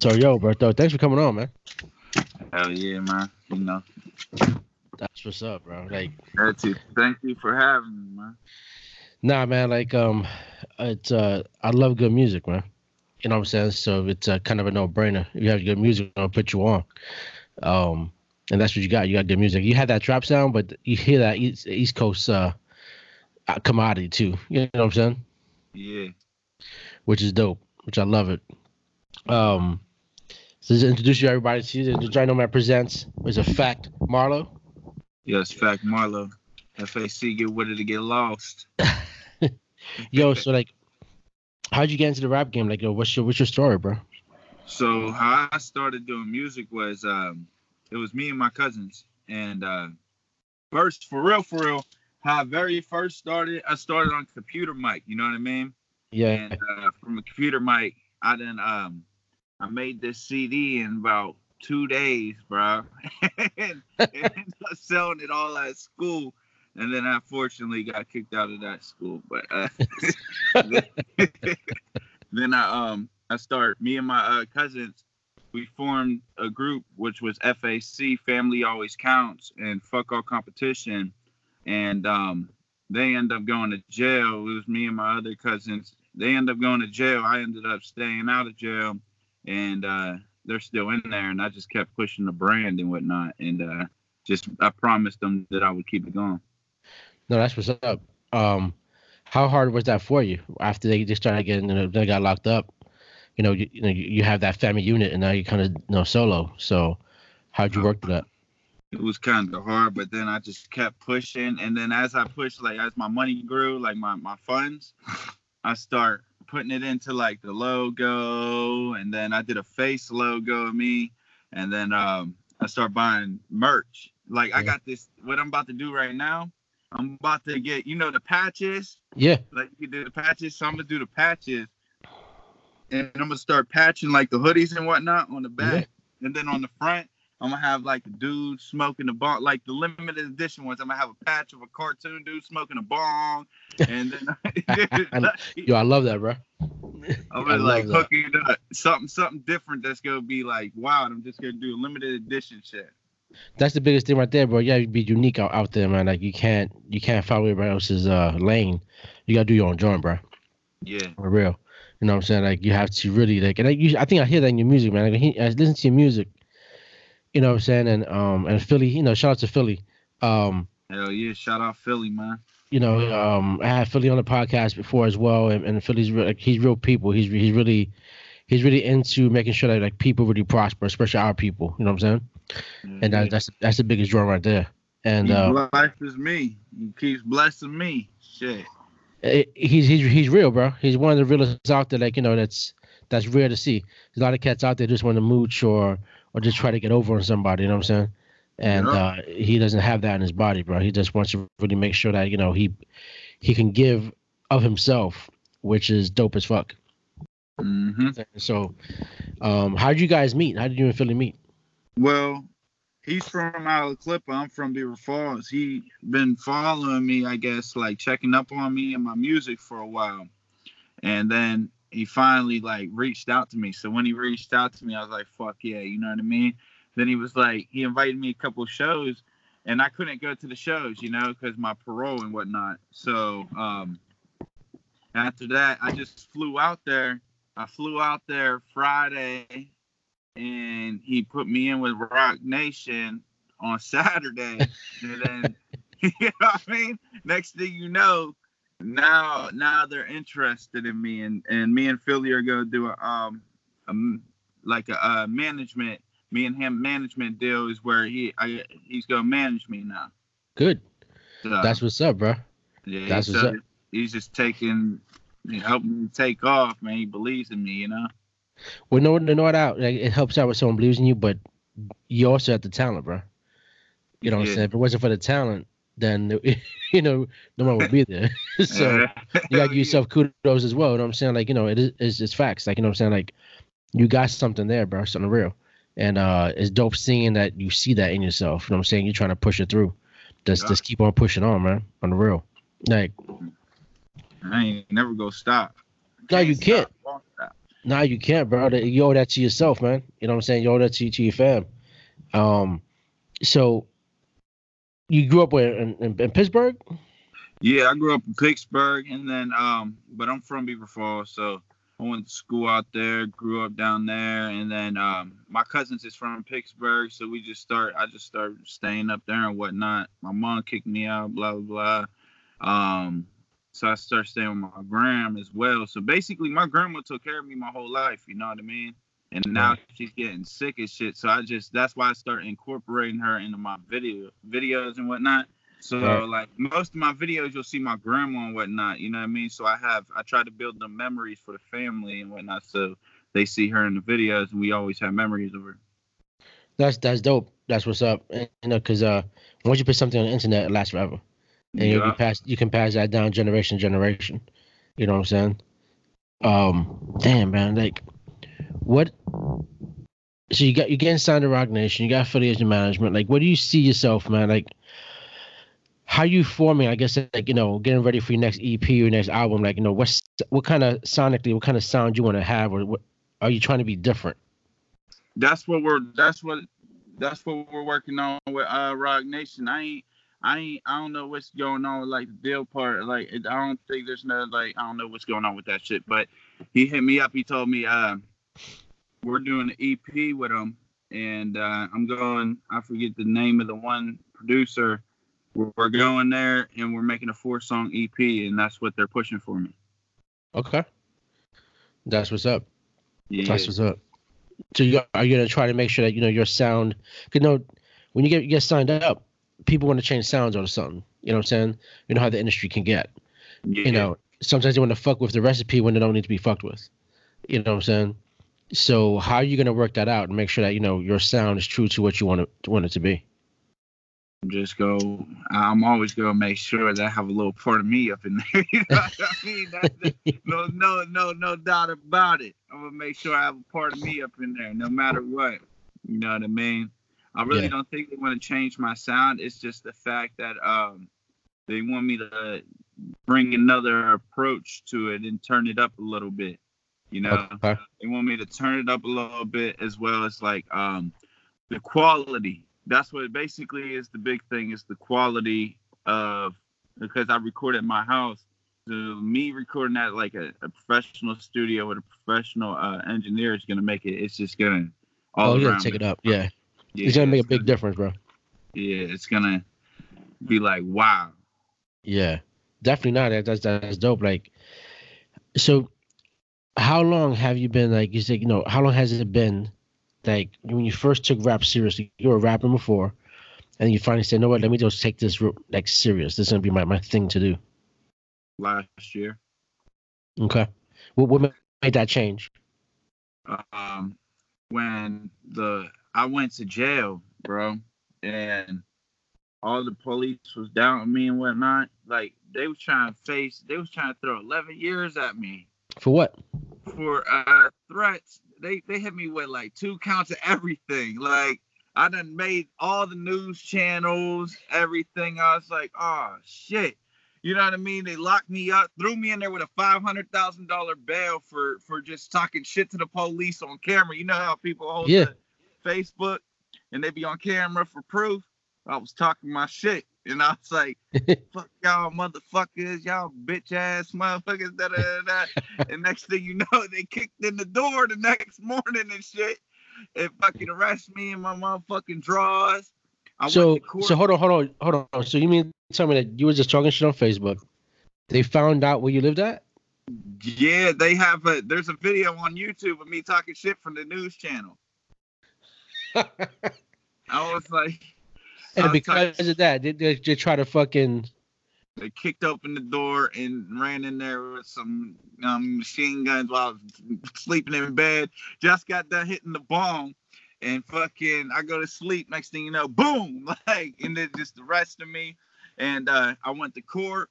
So yo, bro, thanks for coming on, man. Hell yeah, man. You know. That's what's up, bro. Like That's it. Thank you for having me, man. Nah, man, like um it's uh I love good music, man. You know what I'm saying? So it's uh, kind of a no brainer. If You have good music, I'll put you on. Um and that's what you got. You got good music. You had that trap sound, but you hear that East, East Coast uh commodity too. You know what I'm saying? Yeah. Which is dope. Which I love it. Um so to introduce you everybody to the Drino Man presents is a FAC Marlo. Yes, FAC Marlo. FAC get ready to get lost. Yo, so like how'd you get into the rap game? Like yo, what's your what's your story, bro? So how I started doing music was um it was me and my cousins. And uh first for real, for real, how I very first started, I started on computer mic, you know what I mean? Yeah. And uh, from a computer mic, I then um I made this CD in about two days, bro. and, and selling it all at school. And then I fortunately got kicked out of that school. But uh, then I um I started me and my uh, cousins. We formed a group which was FAC Family Always Counts and Fuck All Competition. And um they end up going to jail. It was me and my other cousins. They end up going to jail. I ended up staying out of jail and uh, they're still in there. And I just kept pushing the brand and whatnot, and uh, just I promised them that I would keep it going. No, that's what's up. Um, how hard was that for you after they just started getting, you know, they got locked up? You know, you, you know, you have that family unit, and now you kind of you know solo. So, how'd you work through that? It was kind of hard, but then I just kept pushing, and then as I pushed, like as my money grew, like my my funds, I start putting it into like the logo, and then I did a face logo of me, and then um, I start buying merch. Like I got this, what I'm about to do right now. I'm about to get, you know, the patches. Yeah. Like you do the patches, so I'm gonna do the patches, and I'm gonna start patching like the hoodies and whatnot on the back, yeah. and then on the front. I'm gonna have like a dude smoking a bong, like the limited edition ones. I'm gonna have a patch of a cartoon dude smoking a bong, and then yo, I love that, bro. I'm gonna like hooking it up, something something different that's gonna be like, wow, I'm just gonna do a limited edition shit. That's the biggest thing right there, bro. You gotta be unique out, out there, man. Like you can't you can't follow everybody else's uh lane. You gotta do your own joint, bro. Yeah, for real. You know what I'm saying? Like you have to really like, and I, you, I think I hear that in your music, man. Like, I listen to your music you know what I'm saying? And um and Philly, you know, shout out to Philly. Um Hell yeah, shout out Philly, man. You know, um I had Philly on the podcast before as well, and, and Philly's real, like he's real people. He's he's really he's really into making sure that like people really prosper, especially our people. You know what I'm saying? Mm-hmm. And that, that's that's the biggest draw right there. And uh, blesses me. He keeps blessing me. Shit. He's he's he's real, bro. He's one of the realest out there. Like you know, that's that's rare to see. There's a lot of cats out there just want to mooch or or just try to get over on somebody. You know what I'm saying? And yeah. uh, he doesn't have that in his body, bro. He just wants to really make sure that you know he he can give of himself, which is dope as fuck. Mm-hmm. So, um, how did you guys meet? How did you and Philly meet? Well, he's from out of Aliquippa. I'm from Beaver Falls. He been following me, I guess, like checking up on me and my music for a while. And then he finally like reached out to me. So when he reached out to me, I was like, fuck yeah, you know what I mean? Then he was like, he invited me a couple shows and I couldn't go to the shows, you know, because my parole and whatnot. So um after that, I just flew out there. I flew out there Friday and he put me in with Roc Nation on Saturday. and then you know what I mean? Next thing you know, now now they're interested in me and and me and Philly are gonna do a um a, like a, a management me and him management deal is where he I, he's gonna manage me now. Good. So, That's what's up, bro. Yeah, That's what's up. He's just taking helping me take off, man. He believes in me, you know. Well, no, no, no doubt. Like, it helps out when someone believes in you, but you also have the talent, bro. You know what I'm saying? If it wasn't for the talent, then you know no one would be there. so you gotta give yourself kudos as well. You know what I'm saying? Like you know it is it's, it's facts. Like you know what I'm saying? Like you got something there, bro. Something real. And uh, it's dope seeing that you see that in yourself. You know what I'm saying? You're trying to push it through. Just yeah. just keep on pushing on, man. On the real. Like I ain't never gonna stop. No, you can't. Nah, you can't, bro. You owe that to yourself, man. You know what I'm saying? You owe that to, to your fam. Um, so you grew up where in, in, in, Pittsburgh? Yeah, I grew up in Pittsburgh, and then um, but I'm from Beaver Falls, so I went to school out there, grew up down there, and then um, my cousins is from Pittsburgh, so we just start. I just started staying up there and whatnot. My mom kicked me out, blah blah blah. Um, so I started staying with my gram as well. So basically, my grandma took care of me my whole life. You know what I mean? And now right. she's getting sick as shit. So I just that's why I started incorporating her into my video videos and whatnot. So right. like most of my videos, you'll see my grandma and whatnot. You know what I mean? So I have I try to build the memories for the family and whatnot. So they see her in the videos, and we always have memories of her. That's that's dope. That's what's up. And, you know, because uh, once you put something on the internet, it lasts forever, and yeah. you can pass you can pass that down generation to generation. You know what I'm saying? Um, damn man, like what? So you got you getting signed to Roc Nation, you got affiliation management. Like, what do you see yourself, man? Like, how you forming? I guess like you know, getting ready for your next EP, your next album. Like, you know, what's what kind of sonically, what kind of sound you want to have, or what are you trying to be different? That's what we're. That's what. That's what we're working on with uh Roc Nation. I ain't. I ain't. I don't know what's going on with like the deal part. Like, I don't think there's no like. I don't know what's going on with that shit. But he hit me up. He told me, uh, we're doing an EP with them, and uh, I'm going. I forget the name of the one producer. We're, we're going there, and we're making a four song EP, and that's what they're pushing for me. Okay, that's what's up. Yeah. That's what's up. So you are you gonna try to make sure that you know your sound? Cause you know when you get you get signed up, people want to change sounds or something. You know what I'm saying? You know how the industry can get. Yeah. You know, sometimes they want to fuck with the recipe when they don't need to be fucked with. You know what I'm saying? So how are you going to work that out and make sure that you know your sound is true to what you want it want it to be? Just go. I'm always gonna make sure that I have a little part of me up in there. you know what I mean? No, no, no, no doubt about it. I'm gonna make sure I have a part of me up in there, no matter what. You know what I mean? I really yeah. don't think they want to change my sound. It's just the fact that um, they want me to bring another approach to it and turn it up a little bit. You know, okay. they want me to turn it up a little bit as well as like um, the quality. That's what basically is the big thing is the quality of because I record at my house. So me recording at like a, a professional studio with a professional uh, engineer is gonna make it. It's just gonna all oh, yeah, take it up. Yeah, yeah it's gonna make a big gonna, difference, bro. Yeah, it's gonna be like wow. Yeah, definitely not. That's that's dope. Like, so how long have you been like you said you know how long has it been like when you first took rap seriously you were a rapper before and you finally said no what let me just take this like serious. This is gonna be my, my thing to do. Last year. Okay. What, what made that change? Um when the i went to jail bro and all the police was down on me and whatnot like they was trying to face they was trying to throw 11 years at me for what? For uh threats. They they hit me with like two counts of everything. Like I done made all the news channels, everything. I was like, oh shit. You know what I mean? They locked me up, threw me in there with a five hundred thousand dollar bail for for just talking shit to the police on camera. You know how people hold yeah. Facebook and they be on camera for proof. I was talking my shit. And I was like, fuck y'all motherfuckers, y'all bitch ass motherfuckers, da da da. and next thing you know, they kicked in the door the next morning and shit. And fucking arrest me in my motherfucking drawers. I so so hold on, hold on, hold on. So you mean tell me that you were just talking shit on Facebook? They found out where you lived at? Yeah, they have a there's a video on YouTube of me talking shit from the news channel. I was like and because of that, they, they, they try to fucking. They kicked open the door and ran in there with some um, machine guns while I was sleeping in bed. Just got done hitting the bong, and fucking I go to sleep. Next thing you know, boom! Like, and then just arrested me. And uh, I went to court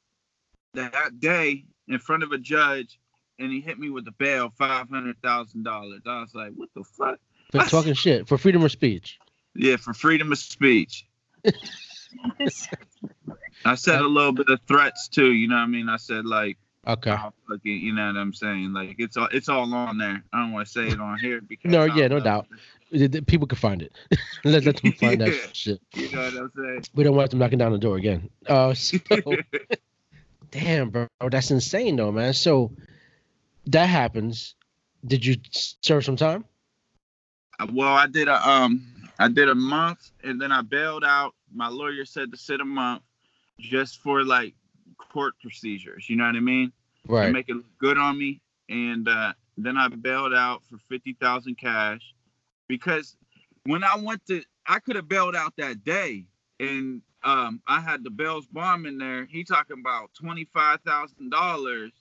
that day in front of a judge, and he hit me with a bail, five hundred thousand dollars. I was like, what the fuck? For talking shit, for freedom of speech. Yeah, for freedom of speech. I said a little bit of threats too. You know what I mean? I said like Okay. fucking, you know what I'm saying? Like it's all it's all on there. I don't want to say it on here because no, yeah, no doubt. People can find it. let, let them find yeah. that shit. You know what I'm saying? We don't want them knocking down the door again. Uh, so damn, bro, that's insane though, man. So that happens. Did you serve some time? Uh, well, I did a um, I did a month, and then I bailed out. My lawyer said to sit a month, just for like court procedures. You know what I mean? Right. To make it look good on me, and uh, then I bailed out for fifty thousand cash, because when I went to, I could have bailed out that day, and um, I had the Bell's bomb in there. He talking about twenty five thousand dollars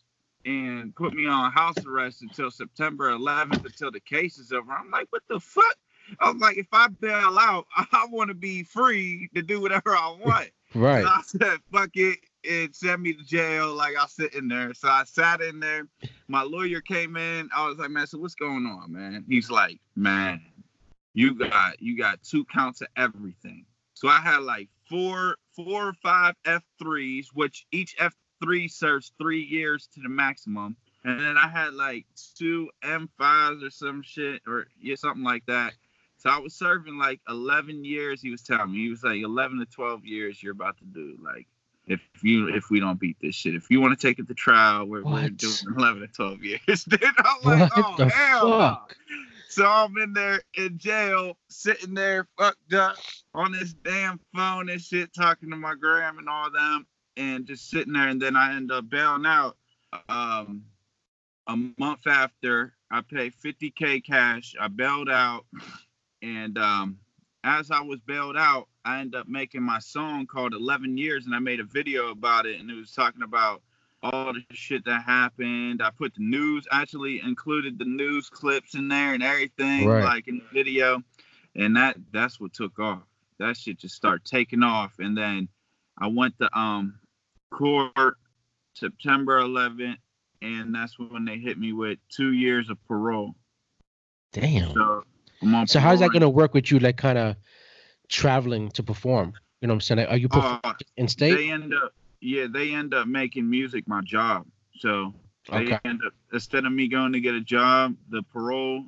and put me on house arrest until September 11th until the case is over. I'm like, what the fuck? I was like, if I bail out, I want to be free to do whatever I want. Right. So I said, fuck it, and sent me to jail. Like I sit in there. So I sat in there. My lawyer came in. I was like, man, so what's going on, man? He's like, man, you got you got two counts of everything. So I had like four four or five F3s, which each F three serves three years to the maximum. And then I had like two M5s or some shit or yeah, something like that. So I was serving like 11 years. He was telling me he was like 11 to 12 years you're about to do. Like if you if we don't beat this shit, if you want to take it to trial, we're, we're doing 11 to 12 years. then I'm like, What oh the hell. fuck? So I'm in there in jail, sitting there fucked up on this damn phone and shit, talking to my gram and all them, and just sitting there. And then I end up bailing out. Um, a month after, I paid 50k cash. I bailed out, and um, as I was bailed out, I ended up making my song called 11 Years, and I made a video about it, and it was talking about all the shit that happened. I put the news, actually included the news clips in there and everything, Right. like in the video, and that that's what took off. That shit just started taking off, and then I went to um court September 11th, and that's when they hit me with two years of parole. Damn. So So how's that gonna work with you, like kind of traveling to perform? You know what I'm saying? Like, Are you performing Uh, in state? they end up yeah they end up making music my job so they Okay. end up instead of me going to get a job the parole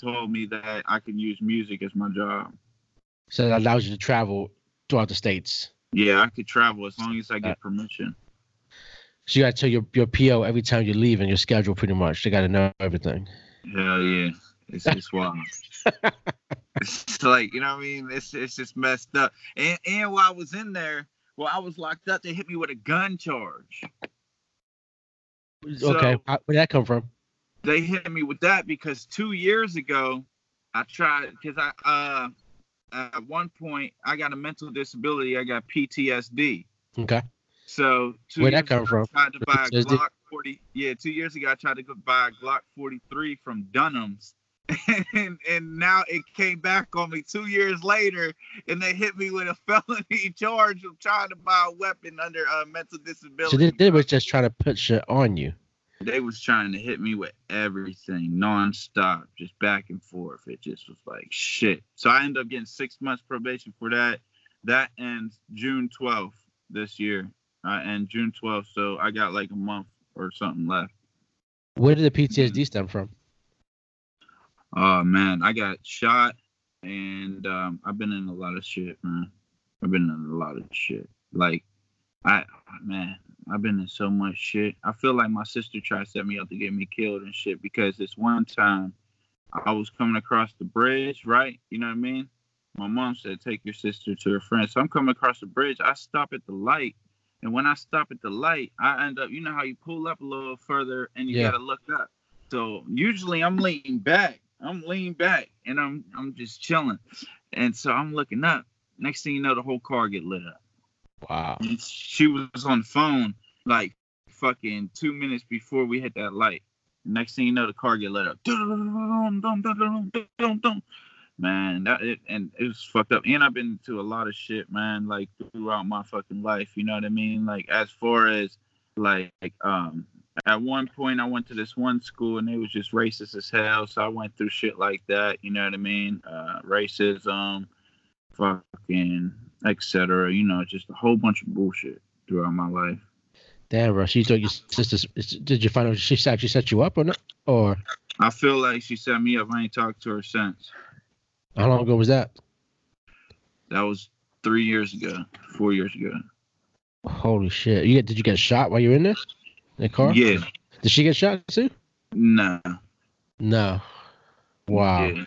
told me that i can use music as my job So that allows you to travel throughout the states. yeah i could travel as long as i get permission So you gotta tell your your PO every time you leave and your schedule pretty much. They gotta know everything. hell yeah it's just wild it's like you know what i mean it's, it's just messed up and and while i was in there while i was locked up they hit me with a gun charge So- okay. How, where'd that come from? they hit me with that because two years ago I tried because I uh at one point I got a mental disability. I got PTSD. Okay. So two Where'd that come ago, from? I tried to buy a Glock 40. Yeah, two years ago I tried to go buy a Glock 43 from Dunham's. And, and now it came back on me two years later, and they hit me with a felony charge of trying to buy a weapon under a mental disability. So they, they was just trying to put shit on you. they was trying to hit me with everything nonstop, just back and forth. It just was like shit. So I ended up getting six months probation for that. That ends June 12th this year. I end June 12th, so I got like a month or something left. Where did the PTSD mm-hmm. stem from? Oh man, I got shot, and um, I've been in a lot of shit, man. I've been in a lot of shit. Like, I man, I've been in so much shit. I feel like my sister tried to set me up to get me killed and shit because this one time I was coming across the bridge, right? You know what I mean? My mom said, "Take your sister to her friend." So I'm coming across the bridge. I stop at the light, and when I stop at the light, I end up. You know how you pull up a little further and you Yeah. gotta look up. So usually I'm leaning back. I'm leaning back and I'm I'm just chilling. And so I'm looking up. Next thing you know, the whole car get lit up. Wow. And she was on the phone like fucking two minutes before we hit that light. Next thing you know, the car get lit up. Man, that it, and it was fucked up. And I've been to a lot of shit, man. Like throughout my fucking life, you know what I mean? Like as far as like um at one point I went to this one school and it was just racist as hell. So I went through shit like that, you know what I mean? Uh racism, fucking etc. You know, just a whole bunch of bullshit throughout my life. Damn, bro. She thought your sister. Did you find out she actually set you up or not? Or I feel like she set me up. I ain't talked to her since. How long ago was that? That was three years ago, four years ago. Holy shit! You get, did you get shot while you were in there? In the car? Yeah. Did she get shot too? No. No. Wow. Yeah.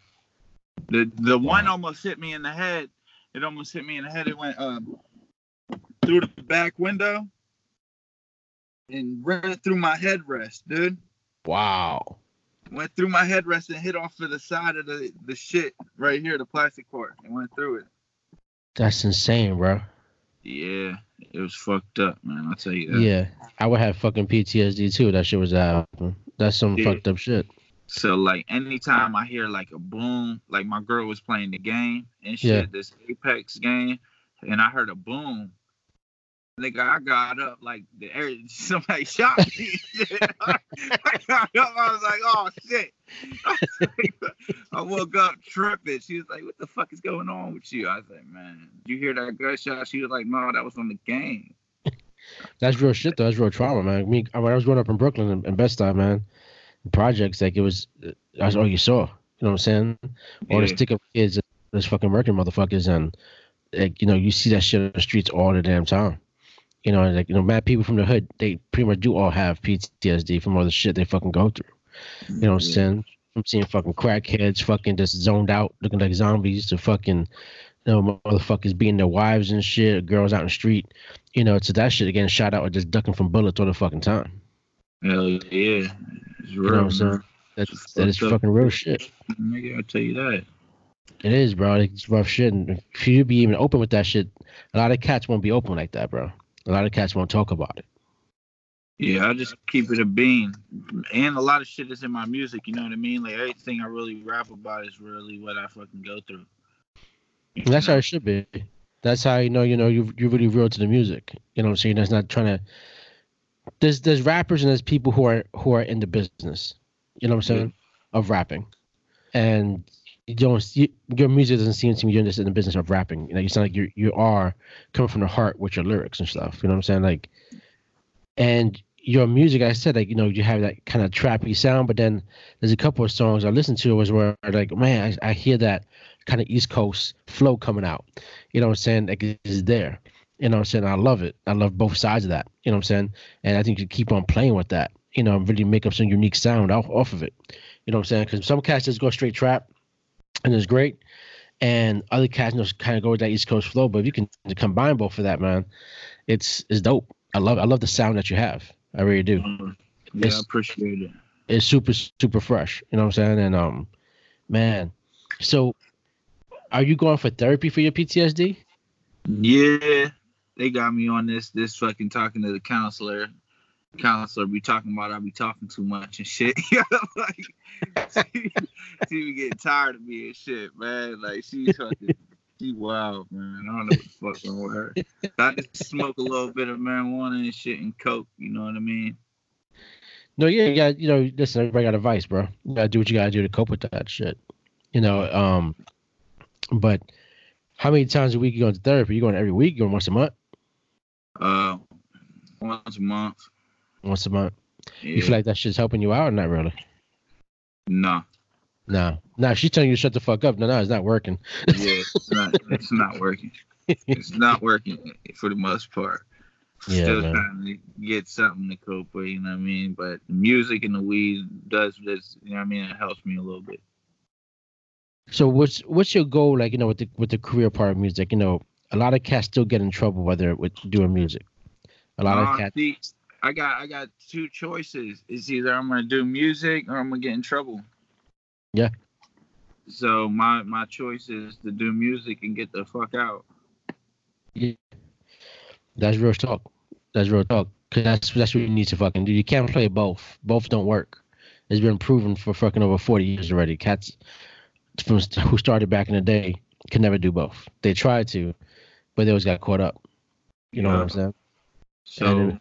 The the wow. one almost hit me in the head. It almost hit me in the head. It went um through the back window and ran through my headrest, dude. Wow. Went through my headrest and hit off of the side of the, the shit right here, the plastic part, and went through it. That's insane, bro. Yeah, it was fucked up, man. I'll tell you that. Yeah, I would have fucking PTSD too. That shit was happening. That's some yeah. fucked up shit. So like anytime I hear like a boom, like my girl was playing the game and shit, yeah. this Apex game, and I heard a boom, Nigga, I got up like the air, somebody shot me. I, got up, I was like, oh shit. I, woke up tripping. She was like, what the fuck is going on with you? I was like, man, you hear that gunshot? She was like, no, that was on the game. That's real shit though. That's real trauma, man. I mean, when I was growing up in Brooklyn and Bed-Stuy, man, projects like it was uh, that's all you saw. You know what I'm saying? All yeah. the stick up kids, those fucking working motherfuckers, and like you know you see that shit on the streets all the damn time. You know, like you know, mad people from the hood, they pretty much do all have PTSD from all the shit they fucking go through. You know what I'm saying? From seeing fucking crackheads fucking just zoned out, looking like zombies, to fucking you know, motherfuckers being their wives and shit, girls out in the street, you know, to that shit again, shot out or just ducking from bullets all the fucking time. Hell yeah. It's real, you know what I'm saying? That's, that is fucking real shit. Nigga, I tell you that. It is, bro. It's rough shit. And if you be even open with that shit, a lot of cats won't be open like that, bro. A lot of cats won't talk about it. Yeah, I just keep it a bean. And a lot of shit is in my music, you know what I mean? Like everything I really rap about is really what I fucking go through. That's how it should be. That's how you know, you know, you you really real to the music. You know what I'm saying? That's not trying to there's there's rappers and there's people who are who are in the business. You know what I'm saying? Yeah. Of rapping. And you don't you, your music doesn't seem to me you're just in the business of rapping. You know, you sound like you you are coming from the heart with your lyrics and stuff. You know what I'm saying? Like, and your music, I said, like you know, you have that kind of trappy sound, but then there's a couple of songs I listened to was where like, man, I, I hear that kind of East Coast flow coming out. You know what I'm saying? Like it's there. You know what I'm saying? I love it. I love both sides of that. You know what I'm saying? And I think you keep on playing with that. You know, really make up some unique sound off, off of it. You know what I'm saying? Because some cats just go straight trap and it's great. And other cats just kind of go with that East Coast flow. But if you can combine both of that, man, it's it's dope. I love I love the sound that you have. I really do. Mm-hmm. Yeah, it's, I appreciate it. It's super super fresh. You know what I'm saying? And um, man, so are you going for therapy for your PTSD? Yeah, they got me on this this fucking talking to the counselor counselor be talking about I be talking too much and shit. like she, she be getting tired of me and shit, man. Like she's fucking she wild, man. I don't know what the fuck's wrong with her. I just smoke a little bit of marijuana and shit and coke, you know what I mean? No, yeah, you got you know, listen, everybody got advice, bro. You gotta do what you gotta do to cope with that shit. You know, um but how many times a week you going to therapy? You going every week? You going once a month? Uh once a month once a month. Yeah. You feel like that shit's helping you out or not really? No. No. No, she's telling you to shut the fuck up. No, no, it's not working. yeah, it's not it's not working. It's not working for the most part. Yeah, Still man. trying to get something to cope with, you know what I mean? But music and the weed does this, you know what I mean? It helps me a little bit. So what's what's your goal like, you know, with the with the career part of music? You know, a lot of cats still get in trouble whether with doing music. A lot uh, of cats see, I got I got two choices. It's either I'm gonna do music or I'm gonna get in trouble. Yeah. So my my choice is to do music and get the fuck out. Yeah. That's real talk. That's real talk. Cause that's that's what you need to fucking do. You can't play both. Both don't work. It's been proven for fucking over forty years already. Cats from who started back in the day can never do both. They tried to, but they always got caught up. You know yeah. what I'm saying? So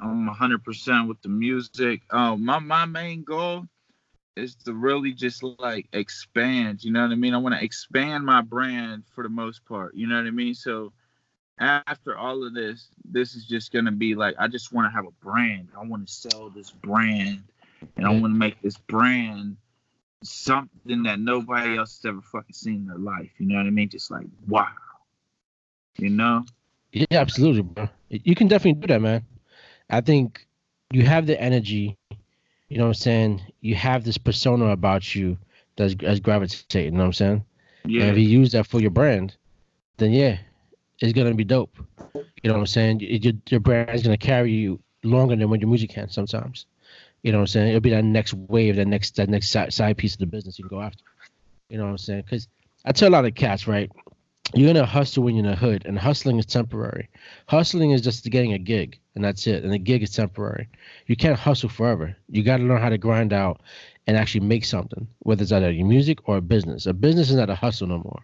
I'm 100% with the music. Um, my my main goal is to really just like expand. You know what I mean? I want to expand my brand for the most part. You know what I mean? So after all of this, this is just gonna be like I just want to have a brand. I want to sell this brand, and I want to make this brand something that nobody else has ever fucking seen in their life. You know what I mean? Just like wow, you know? Yeah, absolutely, bro. You can definitely do that, man. I think you have the energy. You know what I'm saying? You have this persona about you that's, that's gravitating. You know what I'm saying? Yeah. And if you use that for your brand, then yeah, it's gonna be dope. You know what I'm saying? Your, your brand is gonna carry you longer than when your music can sometimes. You know what I'm saying? It'll be that next wave, that next that next side, side piece of the business you can go after. You know what I'm saying? Because I tell a lot of cats, right? You're gonna hustle when you're in the hood, and hustling is temporary. Hustling is just getting a gig, and that's it. And the gig is temporary. You can't hustle forever. You got to learn how to grind out and actually make something, whether it's either your music or a business. A business is not a hustle no more.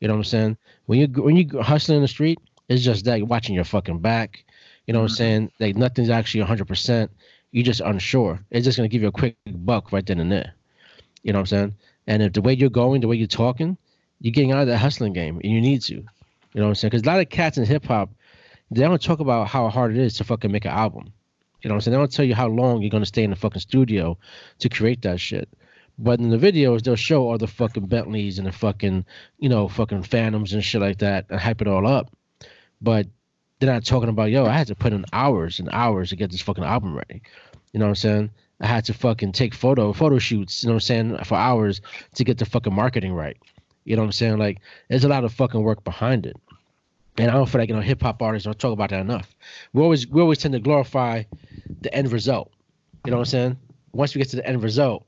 You know what I'm saying? When you when you hustling in the street, it's just that you're watching your fucking back. You know what mm-hmm. I'm saying? Like nothing's actually 100. percent You're just unsure. It's just gonna give you a quick buck right then and there. You know what I'm saying? And if the way you're going, the way you're talking, you're getting out of that hustling game, and you need to. You know what I'm saying? Because a lot of cats in hip hop, they don't talk about how hard it is to fucking make an album. You know what I'm saying? They don't tell you how long you're gonna stay in the fucking studio to create that shit. But in the videos, they'll show all the fucking Bentleys and the fucking, you know, fucking Phantoms and shit like that and hype it all up. But they're not talking about, yo, I had to put in hours and hours to get this fucking album ready. You know what I'm saying? I had to fucking take photo photo shoots, you know what I'm saying, for hours to get the fucking marketing right. You know what I'm saying? Like, there's a lot of fucking work behind it. And I don't feel like you know hip hop artists don't talk about that enough. We always we always tend to glorify the end result. You know what I'm saying? Once we get to the end result,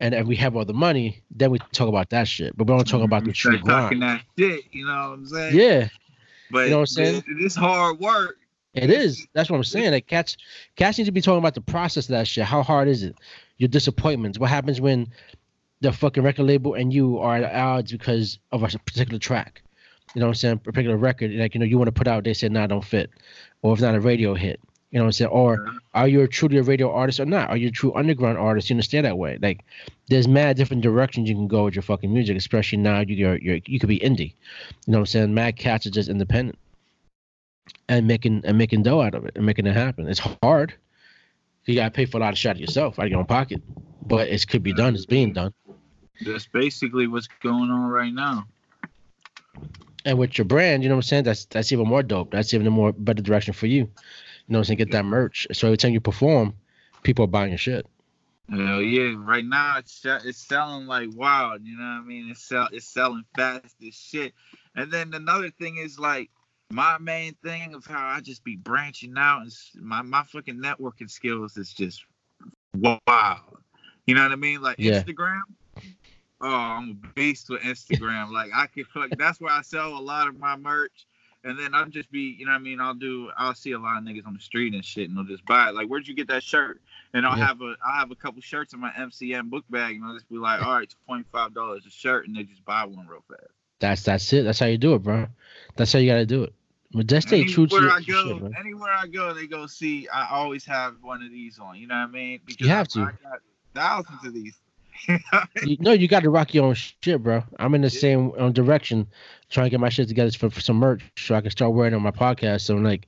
and if we have all the money, then we talk about that shit. But we don't talk about the mm-hmm. true grind. that shit, you know what I'm saying? Yeah. But you know what I'm saying? It is hard work. It is. That's what I'm saying. Like cats, cats need to be talking about the process of that shit. How hard is it? Your disappointments. What happens when the fucking record label and you are at odds because of a particular track? You know what I'm saying? A particular record, like you know, you want to put out, they said, "Nah, don't fit," or if not a radio hit. You know what I'm saying? Or are you a truly a radio artist or not? Are you a true underground artist? You understand that way? Like, there's mad different directions you can go with your fucking music, especially now you you're, you're you could be indie. You know what I'm saying? Mad cats are just independent and making and making dough out of it and making it happen. It's hard. You gotta pay for a lot of shit yourself out of your own pocket, but it could be done. It's being done. That's basically what's going on right now. And with your brand, you know what I'm saying? That's that's even more dope. That's even a more better direction for you. You know what I'm saying? Get that merch. So every time you perform, people are buying your shit. Hell yeah! Right now it's it's selling like wild. You know what I mean? It's sell it's selling fast as shit. And then another thing is like my main thing of how I just be branching out is my my fucking networking skills is just wild. You know what I mean? Like yeah. Instagram. Oh, I'm a beast with Instagram. like I can fuck. That's where I sell a lot of my merch and then I'll just be, you know, what I mean, I'll do, I'll see a lot of niggas on the street and shit, and they'll just buy it. Like, where'd you get that shirt? And I'll yeah. have a, I'll have a couple shirts in my MCM book bag, and I'll just be like, all right, twenty five dollars a shirt, and they just buy one real fast. That's that's it. That's how you do it, bro. That's how you gotta do it. But just stay true to I go, shit, Anywhere I go, they go see. I always have one of these on. You know what I mean? Because you have to. I got thousands of these. You, no, you got to rock your own shit, bro. I'm in the yeah. same um, direction, trying to get my shit together for, for, some merch so I can start wearing on my podcast. So I'm like,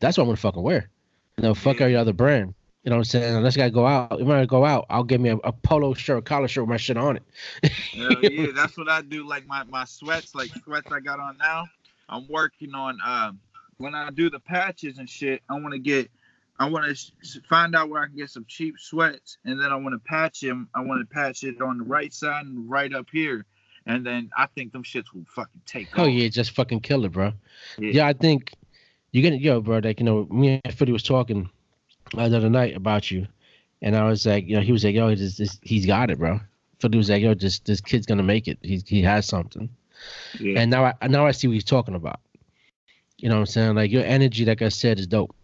that's what I'm gonna fucking wear. You know, fuck yeah. every other brand. You know what I'm saying? Unless I gotta go out. If I go out, I'll give me a, a polo shirt, collar shirt with my shit on it. yeah, that's what I do. Like my my sweats, like sweats I got on now. I'm working on um when I do the patches and shit. I want to get I want to find out where I can get some cheap sweats, and then I want to patch him. I want to patch it on the right side and right up here, and then I think them shits will fucking take. Oh off. yeah, just fucking kill it, bro. Yeah, yeah I think you're gonna, yo, bro. Like you know, me and Philly was talking the other night about you, and I was like, you know, he was like, yo, this, this, he's got it, bro. Philly was like, yo, this this kid's gonna make it. He he has something. Yeah. And now I now I see what he's talking about. You know what I'm saying? Like your energy, like I said, is dope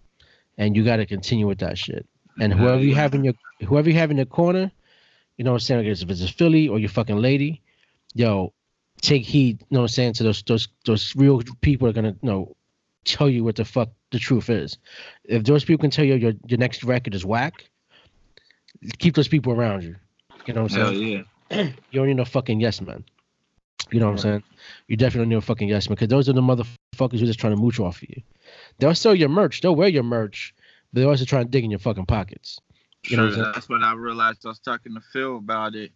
and you got to continue with that shit. And whoever you have in your whoever you have in the corner, you know what I'm saying? If it's a Philly or your fucking lady, yo, take heed. You know what I'm saying? To those those those real people are gonna you know tell you what the fuck the truth is. If those people can tell you your your next record is whack, keep those people around you. You know what I'm saying? Hell yeah. you don't need no fucking yes man. You know what I'm saying? You definitely don't need a fucking yes man because those are the motherfuckers who just trying to mooch off of you. They'll sell your merch, they'll wear your merch, but they're also trying to dig in your fucking pockets. You sure, what that's what I realized. I was talking to Phil about it.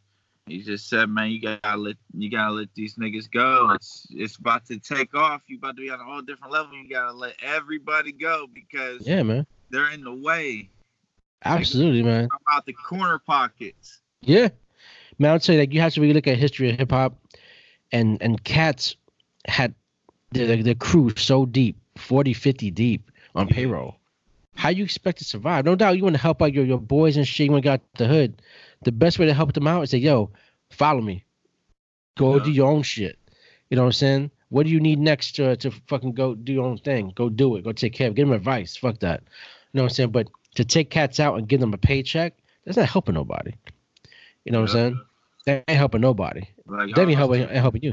He just said, "Man, you gotta let you gotta let these niggas go. It's it's about to take off. You about to be on a whole different level. You gotta let everybody go because yeah, man, they're in the way. Absolutely, like, man. About the corner pockets. Yeah, man. I'd say like you have to really look at history of hip hop, and and cats had their, their crew so deep, 40, 50 deep on mm-hmm. payroll. How you expect to survive? No doubt you want to help out your, your boys and shit. You want to get the hood. The best way to help them out is say, yo, follow me. Go yeah. do your own shit. You know what I'm saying? What do you need next to to fucking go do your own thing? Go do it. Go take care of. It. Give them advice. Fuck that. You know what I'm saying? But to take cats out and give them a paycheck, that's not helping nobody. You know what yeah. I'm saying? That ain't helping nobody. Like, that ain't helping, ain't helping you.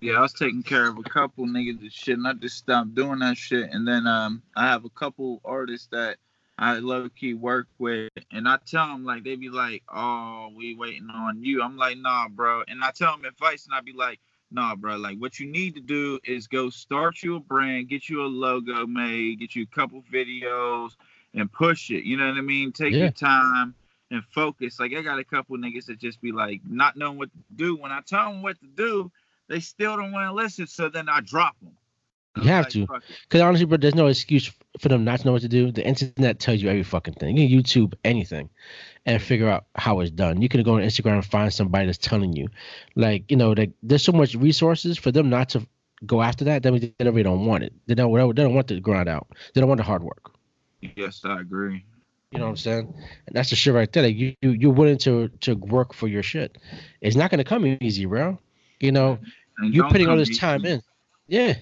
Yeah, I was taking care of a couple niggas and shit, and I just stopped doing that shit. And then um, I have a couple artists that I low key work with, and I tell them like they be like, "Oh, we waiting on you." I'm like, "Nah, bro," and I tell them advice, and I be like, "Nah, bro. Like, what you need to do is go start you a brand, get you a logo made, get you a couple videos, and push it. You know what I mean? Take yeah. your time." And focus. Like I got a couple niggas that just be like not knowing what to do. When I tell them what to do, they still don't want to listen. So then I drop them. You have like, to, because honestly, bro, there's no excuse for them not to know what to do. The internet tells you every fucking thing. You can YouTube anything, and figure out how it's done. You can go on Instagram and find somebody that's telling you, like you know, like there's so much resources for them not to go after that. That means they really don't want it. They don't. They don't want the grind out. They don't want the hard work. Yes, I agree. You know what I'm saying? And that's the shit right there. Like you, you you're willing to to work for your shit. It's not gonna come easy, bro. You know, you're putting all this time in. Yeah.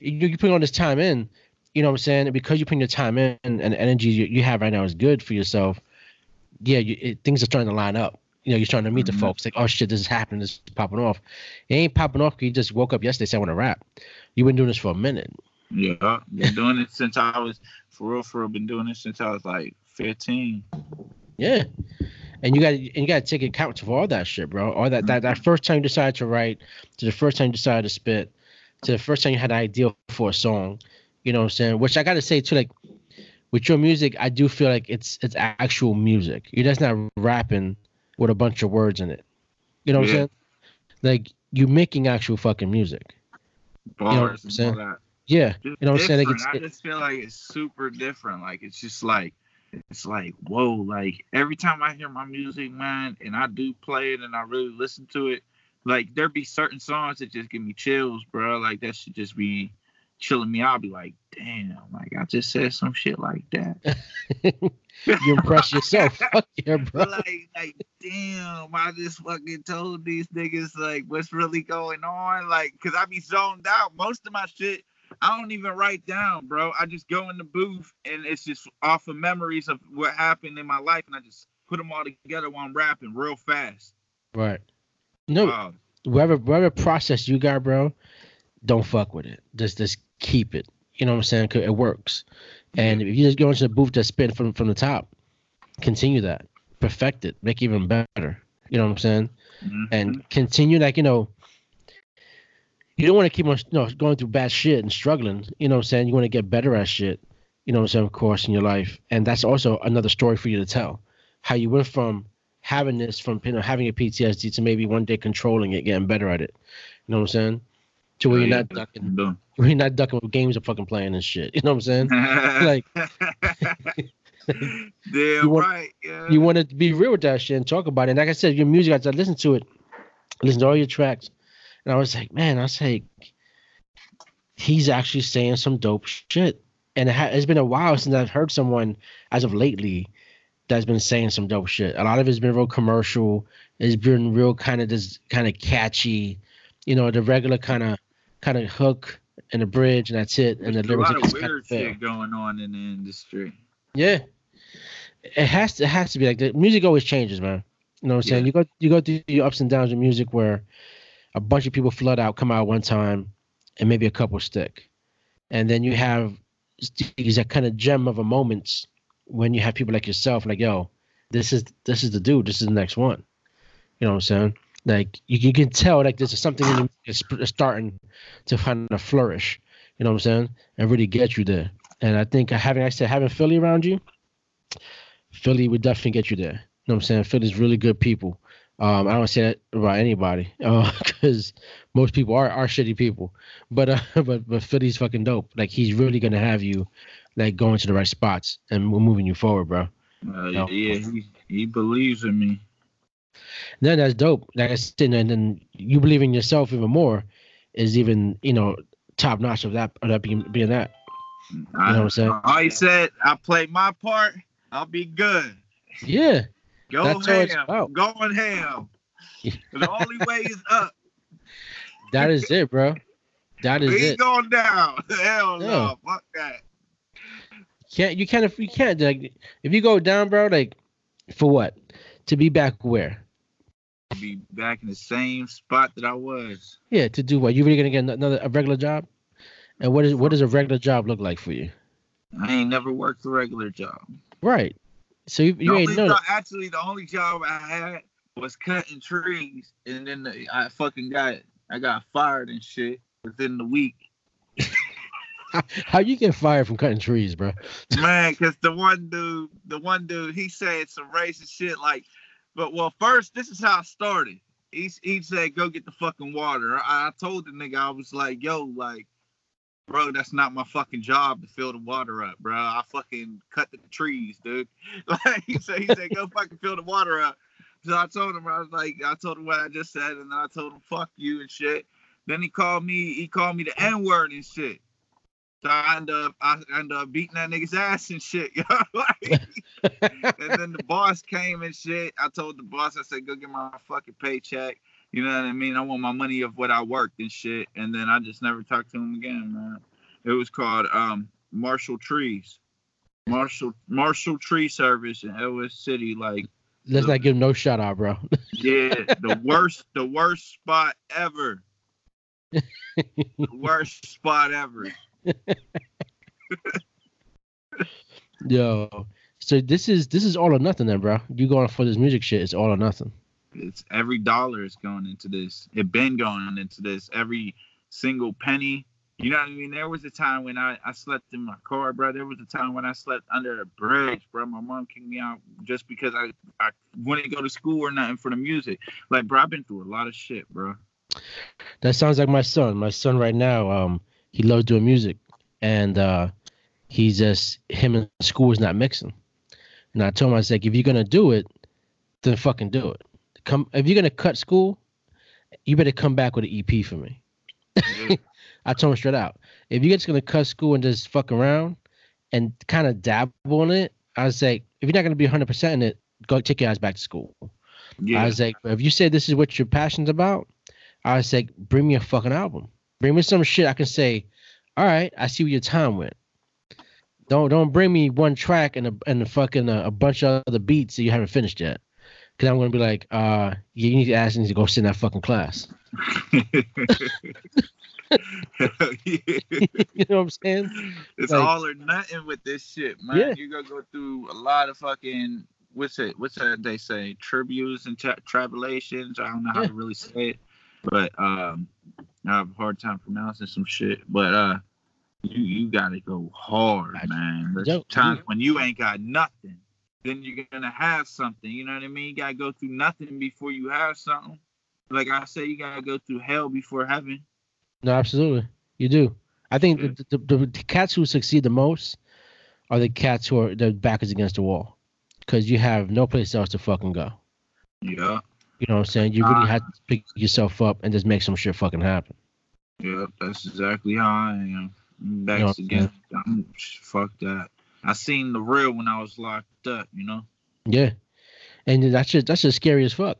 You're putting all this time in. You know what I'm saying? And because you're putting your time in and, and energy you, you, have right now is good for yourself. Yeah, you, it, things are starting to line up. You know, you're starting to meet mm-hmm. the folks like, oh shit, this is happening, this is popping off. It ain't popping off. You just woke up yesterday, said I want to rap. You've been doing this for a minute. Yeah, been doing it since I was for real. For real, been doing it since I was like 15. Yeah, and you got and you got to take account for all that shit, bro. All that that that mm-hmm. first time you decided to write, to the first time you decided to spit, to the first time you had an idea for a song. You know what I'm saying? Which I got to say too, like with your music, I do feel like it's it's actual music. You're just not rapping with a bunch of words in it. You know what yeah. I'm saying? Like you're making actual fucking music. Bars you know what I'm saying? Yeah, you know what I'm saying? Like I just feel like it's super different. Like it's just like it's like whoa like every time i hear my music man and i do play it and i really listen to it like there be certain songs that just give me chills bro. Like that should just be chilling me. I'll be like damn like i just said some shit like that. You impress yourself. Fuck yeah bro. Like like damn i just fucking told these niggas like what's really going on? Like because i be zoned out. Most of my shit I don't even write down, bro. I just go in the booth and it's just off of memories of what happened in my life, and I just put them all together while I'm rapping real fast. Right. No. Wow. Whatever whatever process you got, bro, don't fuck with it. Just just keep it. You know what I'm saying? Cause it works. And if you just go into the booth to spin from from the top, continue that, perfect it, make it even better. You know what I'm saying? Mm-hmm. And continue like you know you don't want to keep on you know, going through bad shit and struggling. You know what I'm saying? You want to get better at shit. You know what I'm saying? Of course, in your life, and that's also another story for you to tell. How you went from having this, from you know having a PTSD to maybe one day controlling it, getting better at it. You know what I'm saying? To where you're not ducking, where you're not ducking with games of fucking playing and shit. You know what I'm saying? like. Damn you want, right. Yeah. You want to be real with that shit and talk about it. And like I said, your music, I listen to it, listen to all your tracks. And I was like, man, I was like, he's actually saying some dope shit. And it ha- it's been a while since I've heard someone, as of lately, that's been saying some dope shit. A lot of it's been real commercial. It's been real kind of this kind of catchy, you know, the regular kind of kind of hook and the bridge, and that's it. And There's the lyrics a lot of weird shit going on in the industry. Yeah, it has to. It has to be like the music always changes, man. You know what I'm yeah. saying? You go you go through your ups and downs of music where a bunch of people flood out, come out one time, and maybe a couple stick. And then you have these that kind of gem of a moments when you have people like yourself, like, yo, this is this is the dude, this is the next one. You know what I'm saying? Like you, you can tell like there's something in the starting to kind of flourish. You know what I'm saying? And really get you there. And I think having I said having Philly around you, Philly would definitely get you there. You know what I'm saying? Philly's really good people. Um, I don't say that about anybody, because uh, most people are, are shitty people. But uh, but but Philly's fucking dope. Like he's really gonna have you, like going to the right spots and moving you forward, bro. Uh, you know? Yeah, he, he believes in me. Then that's dope. Like I said, and then you believe in yourself even more is even you know top notch of that of that being being that. You know what I'm saying? I said I play my part. I'll be good. Yeah. Go That's ham. Going ham. the only way is up. That is it, bro. That is it. going down. Hell yeah. no. Fuck that. Can't you can't if you can't like if you go down, bro, like for what? To be back where? To be back in the same spot that I was. Yeah, to do what? You really gonna get another a regular job? And what is what does a regular job look like for you? I ain't never worked a regular job. Right. So you, you ain't know. Job, actually, the only job I had was cutting trees, and then the, I fucking got I got fired and shit within the week. How you get fired from cutting trees, bro? Man, because the one dude, the one dude, he said some racist shit like, but well, first this is how it started. He he said go get the fucking water. I, I told the nigga I was like, yo, like bro, that's not my fucking job to fill the water up, bro. I fucking cut the trees, dude. Like he said, he said, go fucking fill the water up. So I told him, I was like, I told him what I just said, and then I told him, fuck you and shit. Then he called me, he called me the N word and shit. So I end up, I end up beating that nigga's ass and shit. like, and then the boss came and shit. I told the boss, I said, go get my fucking paycheck. You know what I mean? I want my money of what I worked and shit. And then I just never talked to him again, man. It was called um, Marshall Trees. Marshall Marshall Tree Service in Ellwood City. Like let's the, not give him no shout out, bro. yeah, the worst, the worst spot ever. the worst spot ever. Yo, so this is this is all or nothing then, bro. You going for this music shit? It's all or nothing it's every dollar is going into this. It been going into this. Every single penny. You know what I mean? There was a time when I, I slept in my car, bro. There was a time when I slept under a bridge, bro. My mom kicked me out just because I, I wouldn't go to school or nothing for the music. Like, bro, I've been through a lot of shit, bro. That sounds like my son. My son right now, um, he loves doing music. And uh he's just him and school is not mixing. And I told him, I said, if you're gonna do it, then fucking do it come if you're gonna cut school, you better come back with an EP for me. I told him straight out. If you're just gonna cut school and just fuck around and kind of dabble in it, I was like, if you're not gonna be 100 percent in it, go take your ass back to school. Yeah. I was like, if you say this is what you're passionate about, I was like, bring me a fucking album. Bring me some shit I can say, all right, I see where your time went. Don't don't bring me one track and a and a fucking uh, a bunch of other beats that you haven't finished yet. Cause I'm gonna be like, uh, you need to ask him to go sit in that fucking class. you know what I'm saying? It's like, all or nothing with this shit, man. Yeah. You're gonna go through a lot of fucking what's it? What's that they say? Tributes and tra- tribulations. I don't know how yeah. to really say it, but um, I have a hard time pronouncing some shit. But uh, you you gotta go hard, man. There's times when you ain't got nothing then you're gonna have something. You know what I mean? You gotta go through nothing before you have something. Like I say, you gotta go through hell before heaven. No, absolutely, you do. I think yeah. the, the, the, cats who succeed the most are the cats who are their back is against the wall, because you have no place else to fucking go. Yeah. You know what I'm saying? You really uh, have to pick yourself up and just make some shit fucking happen. Yeah, that's exactly how I am. Back's you know, against. I'm, fuck that. I seen the real when I was locked up, you know. Yeah, and that's just that's just scary as fuck.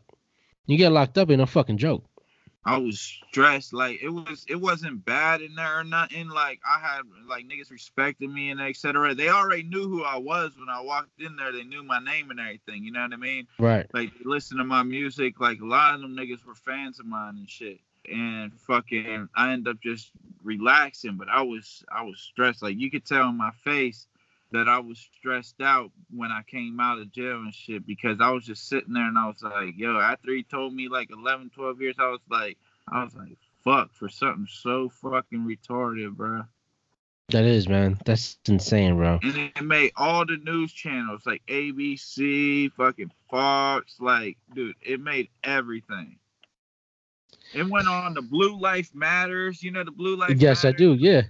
You get locked up in a fucking joke. I was stressed. Like it was, it wasn't bad in there or nothing. Like I had like niggas respected me and etc. They already knew who I was when I walked in there. They knew my name and everything. You know what I mean? Right. Like listen to my music. Like a lot of them niggas were fans of mine and shit. And fucking, I end up just relaxing. But I was, I was stressed. Like you could tell in my face that I was stressed out when I came out of jail and shit because I was just sitting there and I was like, yo, after he told me like 11, 12 years, I was like, I was like, fuck, for something so fucking retarded, bro. That is, man. That's insane, bro. And it made all the news channels like ABC, fucking Fox, like, dude, it made everything. It went on the Blue Life Matters. You know the Blue Life. Yes, Matters? I do. Yeah.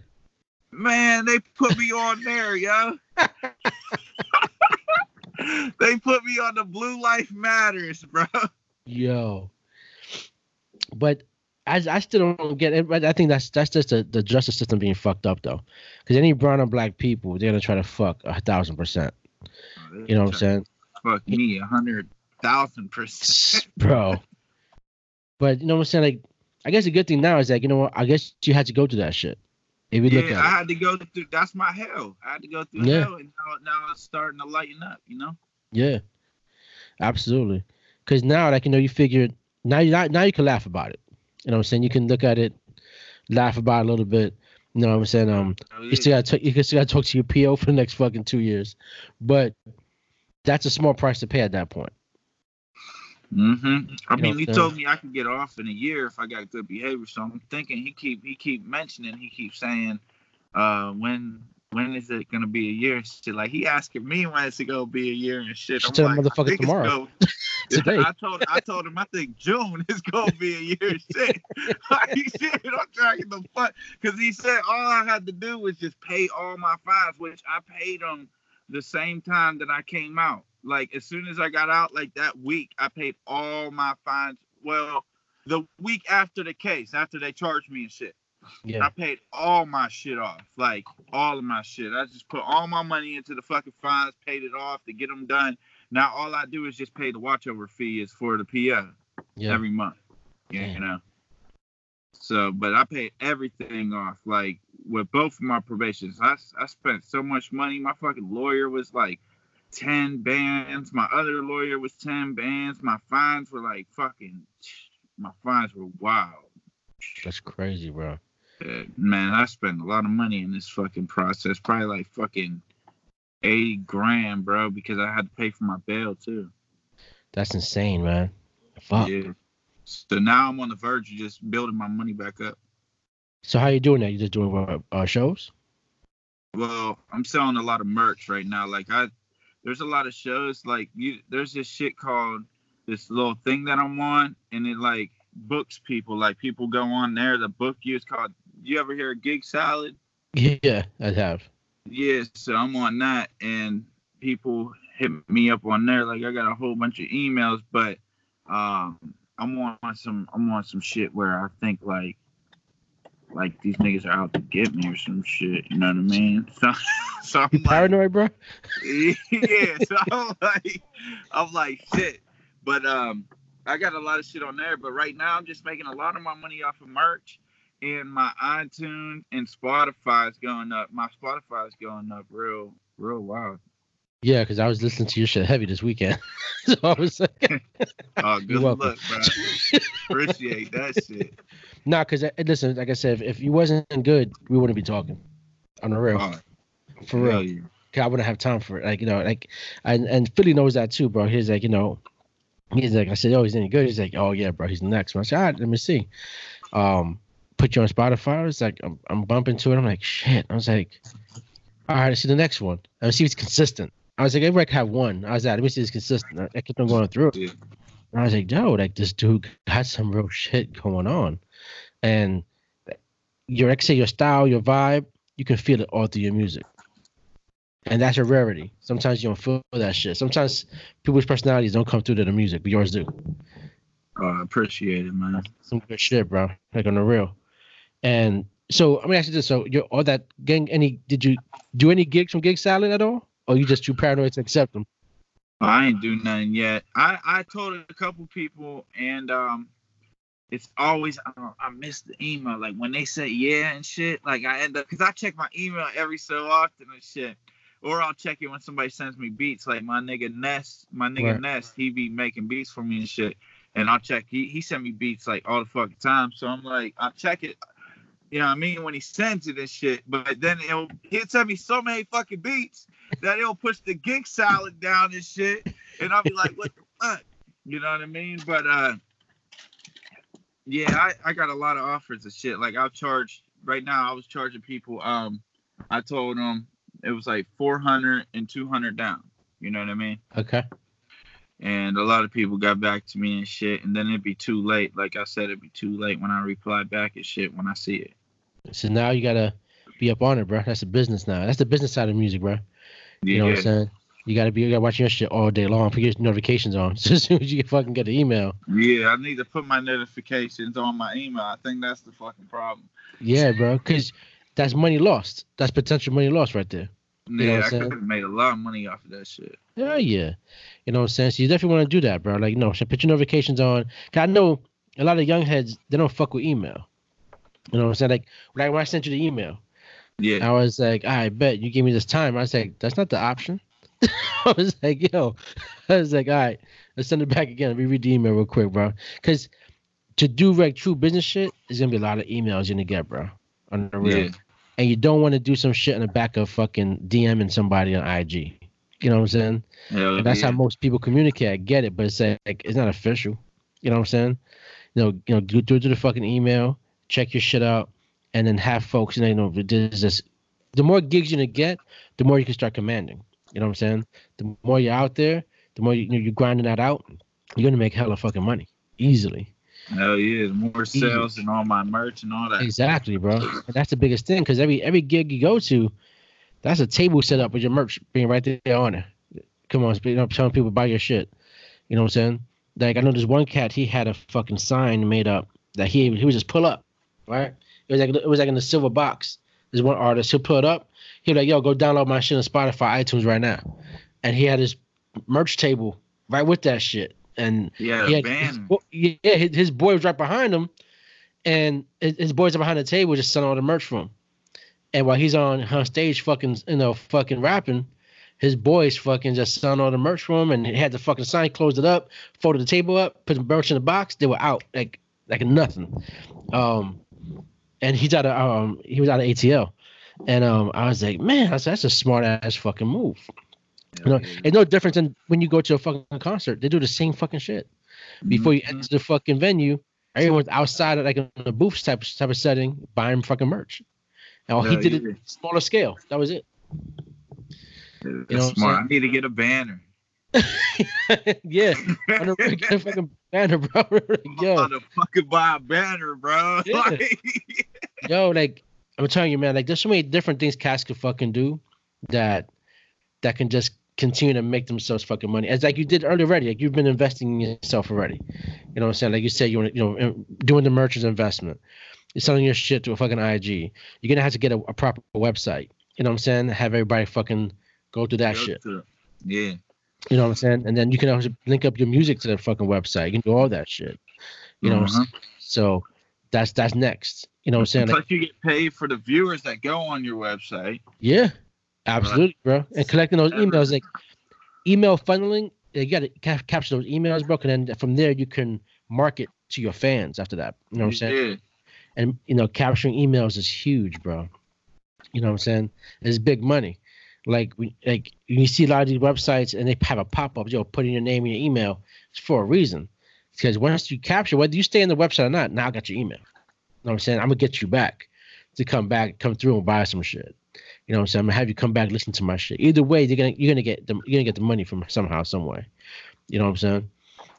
Man, they put me on there, yo. they put me on the Blue Life Matters, bro. Yo. But I, I still don't get it. But I think that's that's just the, the justice system being fucked up though, because any brown and black people they're gonna try to fuck a thousand percent. Oh, you know what I'm saying? Fuck me a hundred thousand percent, bro. But you know what I'm saying? Like, I guess the good thing now is that you know what? I guess you had to go through that shit. If you yeah, look at I had to go through. That's my hell. I had to go through yeah. hell, and now, now it's starting to lighten up. You know. Yeah, absolutely. Because now, like you know, you figured now you now you can laugh about it. You know what I'm saying? You can look at it, laugh about it a little bit. You know what I'm saying? Um, oh, yeah. you still got to you still got to talk to your PO for the next fucking two years, but that's a small price to pay at that point. Mm-hmm. I you mean, he told me I could get off in a year if I got good behavior. So I'm thinking he keep he keep mentioning, he keep saying, uh, when when is it gonna be a year? Shit, like he asking me when it's gonna be a year and shit. I'm like, motherfucker tomorrow. Today. I told I told him I think June is gonna be a year. Shit, like shit, I'm trying the fuck because he said all I had to do was just pay all my fines, which I paid him the same time that I came out. Like as soon as I got out, like that week, I paid all my fines. Well, the week after the case, after they charged me and shit. Yeah. I paid all my shit off, like all of my shit. I just put all my money into the fucking fines, paid it off to get them done. Now all I do is just pay the watchover fee is for the PO yeah. every month. Yeah, you know. So, but I paid everything off, like with both of my probations. I I spent so much money. My fucking lawyer was like 10 bands. My other lawyer was 10 bands. My fines were like fucking, my fines were wild. That's crazy, bro. Man, I spent a lot of money in this fucking process. Probably like fucking 80 grand, bro, because I had to pay for my bail too. That's insane, man. Fuck. Yeah. So now I'm on the verge of just building my money back up. So how you doing that? You just doing uh, shows? Well, I'm selling a lot of merch right now. Like I there's a lot of shows like you there's this shit called this little thing that I'm on and it like books people like people go on there the book you. It's called you ever hear of GigSalad? Yeah I have. Yeah so I'm on that and people hit me up on there like I got a whole bunch of emails but um I'm on some I'm on some shit where I think like like these niggas are out to get me or some shit. You know what I mean? So, so I'm you paranoid, bro. Yeah. So I'm like, I'm like shit. But um, I got a lot of shit on there. But right now, I'm just making a lot of my money off of merch, and my iTunes and Spotify is going up. My Spotify is going up real, real wild. Yeah, because I was listening to your shit heavy this weekend. so I was like, "Oh, good luck, bro. Appreciate that shit." Nah, because uh, listen, like I said, if, if you wasn't good, we wouldn't be talking. On the real, oh, for real. Yeah. Cause I wouldn't have time for it. Like you know, like and and Philly knows that too, bro. He's like, you know, he's like, I said, oh, he's any good? He's like, oh yeah, bro, he's the next one. I said, all right, let me see. Um, put you on Spotify. It's like I'm, I'm bumping to it. I'm like, shit. I was like, all right, let's see the next one. Let's see if it's consistent. I was like, everybody can have one. I was like, let me see it's consistent. I kept on going through. Yeah. And I was like, yo, like this dude got some real shit going on and your like say your style, your vibe, you can feel it all through your music. And that's a rarity. Sometimes you don't feel that shit. Sometimes people's personalities don't come through to the music, but yours do. Oh, I appreciate it, man. Some good shit, bro. Like on the real. And so let me ask you this: So, you're all that gang, any did you do any gigs from GigSalad at all, or you just too paranoid to accept them? I ain't do nothing yet. I I told a couple people, and um, it's always uh, I miss the email. Like when they say yeah and shit, like I end up because I check my email every so often and shit. Or I'll check it when somebody sends me beats. Like my nigga Nest, my nigga right. Nest, he be making beats for me and shit. And I'll check. He he sent me beats like all the fucking time. So I'm like, I'll check it. You know what I mean? When he sends it and shit. But then he'll he'll send me so many fucking beats. That they'll push the GigSalad down and shit, and I'll be like, what the fuck? You know what I mean? But uh, yeah, I, I got a lot of offers of shit. Like I'll charge right now. I was charging people. Um, I told them it was like 400 and 200 down. You know what I mean? Okay. And a lot of people got back to me and shit, and then it'd be too late. Like I said, it'd be too late when I reply back and shit when I see it. So now you gotta be up on it, bro. That's the business now. That's the business side of music, bro. You know what I'm saying? You gotta be you gotta watch your shit all day long. Put your notifications on. So as soon as you fucking get the email. Yeah, I need to put my notifications on my email. I think that's the fucking problem. Yeah, bro. Cause that's money lost. That's potential money lost right there. You yeah, I could have made a lot of money off of that shit. Yeah, yeah. You know what I'm saying? So you definitely want to do that, bro. Like, no, so put your notifications on. Cause I know a lot of young heads they don't fuck with email. You know what I'm saying? Like, like when I sent you the email, yeah, I was like, I bet you gave me this time. I was like, that's not the option. I was like, yo, I was like, all right, let's send it back again. Let me read the real quick, bro. Because to do like true business shit, is gonna be a lot of emails you're gonna get, bro. On the real. Yeah. And you don't want to do some shit in the back of fucking DMing somebody on IG. You know what I'm saying? Yeah, that's yeah. how most people communicate. I get it, but it's like it's not official. You know what I'm saying? You know, you know, do, do, do the fucking email, check your shit out, and then have folks. You know, there's this. The more gigs you're gonna get, the more you can start commanding. You know what I'm saying? The more you're out there, the more you, you know, you're grinding that out, you're gonna make hella fucking money easily. Hell yeah, more sales and all my merch and all that. Exactly, bro. And that's the biggest thing because every every gig you go to, that's a table set up with your merch being right there on it. Come on, you know, telling people buy your shit. You know what I'm saying? Like I know there's one cat he had a fucking sign made up that he he would just pull up, right? It was like it was like in the silver box. There's one artist he'll pull it up. He'll like, yo, go download my shit on Spotify, iTunes right now, and he had his merch table right with that shit. And yeah, he had, his, yeah, his, his, boy was right behind him, and his, his boys are behind the table just selling all the merch for him. And while he's on, on stage, fucking you know, fucking rapping, his boys fucking just selling all the merch for him, and he had the fucking sign, closed it up, folded the table up, put the merch in the box. They were out like like nothing. Um, and he's out of um he was out of ATL, and um I was like, man, that's that's a smart ass fucking move. You know, it's no different than when you go to a fucking concert. They do the same fucking shit. Before you mm-hmm. enter the fucking venue, everyone's outside of like in a booth type type of setting buying fucking merch. Now he did it smaller scale. That was it. you know smart. I need to get a banner. yeah, on a fucking banner, bro. Yo, I'm to fucking buy a banner, bro. Yeah. Yo, like I'm telling you, man, like there's so many different things cats can fucking do that that can just continue to make themselves fucking money. As like you did earlier already, like you've been investing in yourself already. You know what I'm saying? Like you said, you want you know doing the merchants investment. You're selling your shit to a fucking IG. You're gonna have to get a, a proper website. You know what I'm saying? Have everybody fucking go through that shit. yeah. You know what I'm saying? And then you can also link up your music to the fucking website. You can do all that shit. You know uh-huh. So that's that's next. You know what I'm saying? Plus like, you get paid for the viewers that go on your website. Yeah. Absolutely, bro. And collecting those emails, like email funneling, you got to ca- capture those emails, bro. And then from there, you can market to your fans after that. You know what I'm saying? Yeah. And you know, capturing emails is huge, bro. You know what I'm saying? It's big money. Like we like you see a lot of these websites and they have a pop up, yo, put in your name and your email. It's for a reason. Because once you capture, whether you stay in the website or not, now I got your email. You know what I'm saying? I'm gonna get you back to come back, come through and buy some shit. You know what I'm saying? I'm gonna have you come back, listen to my shit. Either way, you're gonna you're gonna get the you're gonna get the money from somehow, some way. You know what I'm saying?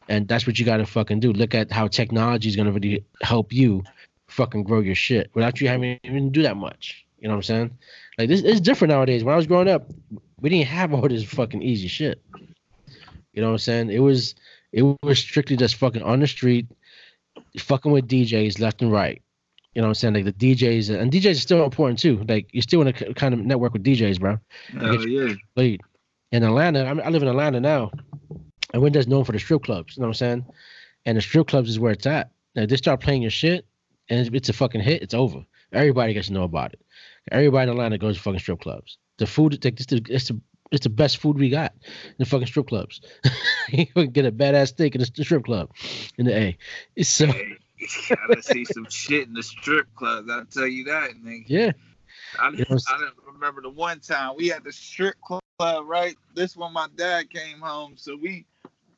And that's what you gotta fucking do. Look at how technology is gonna really help you fucking grow your shit without you having to even do that much. You know what I'm saying? Like this is different nowadays. When I was growing up, we didn't have all this fucking easy shit. You know what I'm saying? It was it was strictly just fucking on the street, fucking with DJs left and right. You know what I'm saying? Like the DJs and DJs are still important too. Like you're still in a kind of network with DJs, bro. Hell yeah. Played. In Atlanta, I, mean, I live in Atlanta now, and we're just known for the strip clubs. You know what I'm saying? And the strip clubs is where it's at. Now they start playing your shit, and it's a fucking hit. It's over. Everybody gets to know about it. Everybody in Atlanta goes to fucking strip clubs. The food, it's the, it's the, it's the best food we got in the fucking strip clubs. you can get a badass steak in the strip club in the A. So. gotta see some shit in the strip clubs. I'll tell you that, nigga. Yeah. I, I remember the one time we had the strip club club, right? This when my dad came home, so we,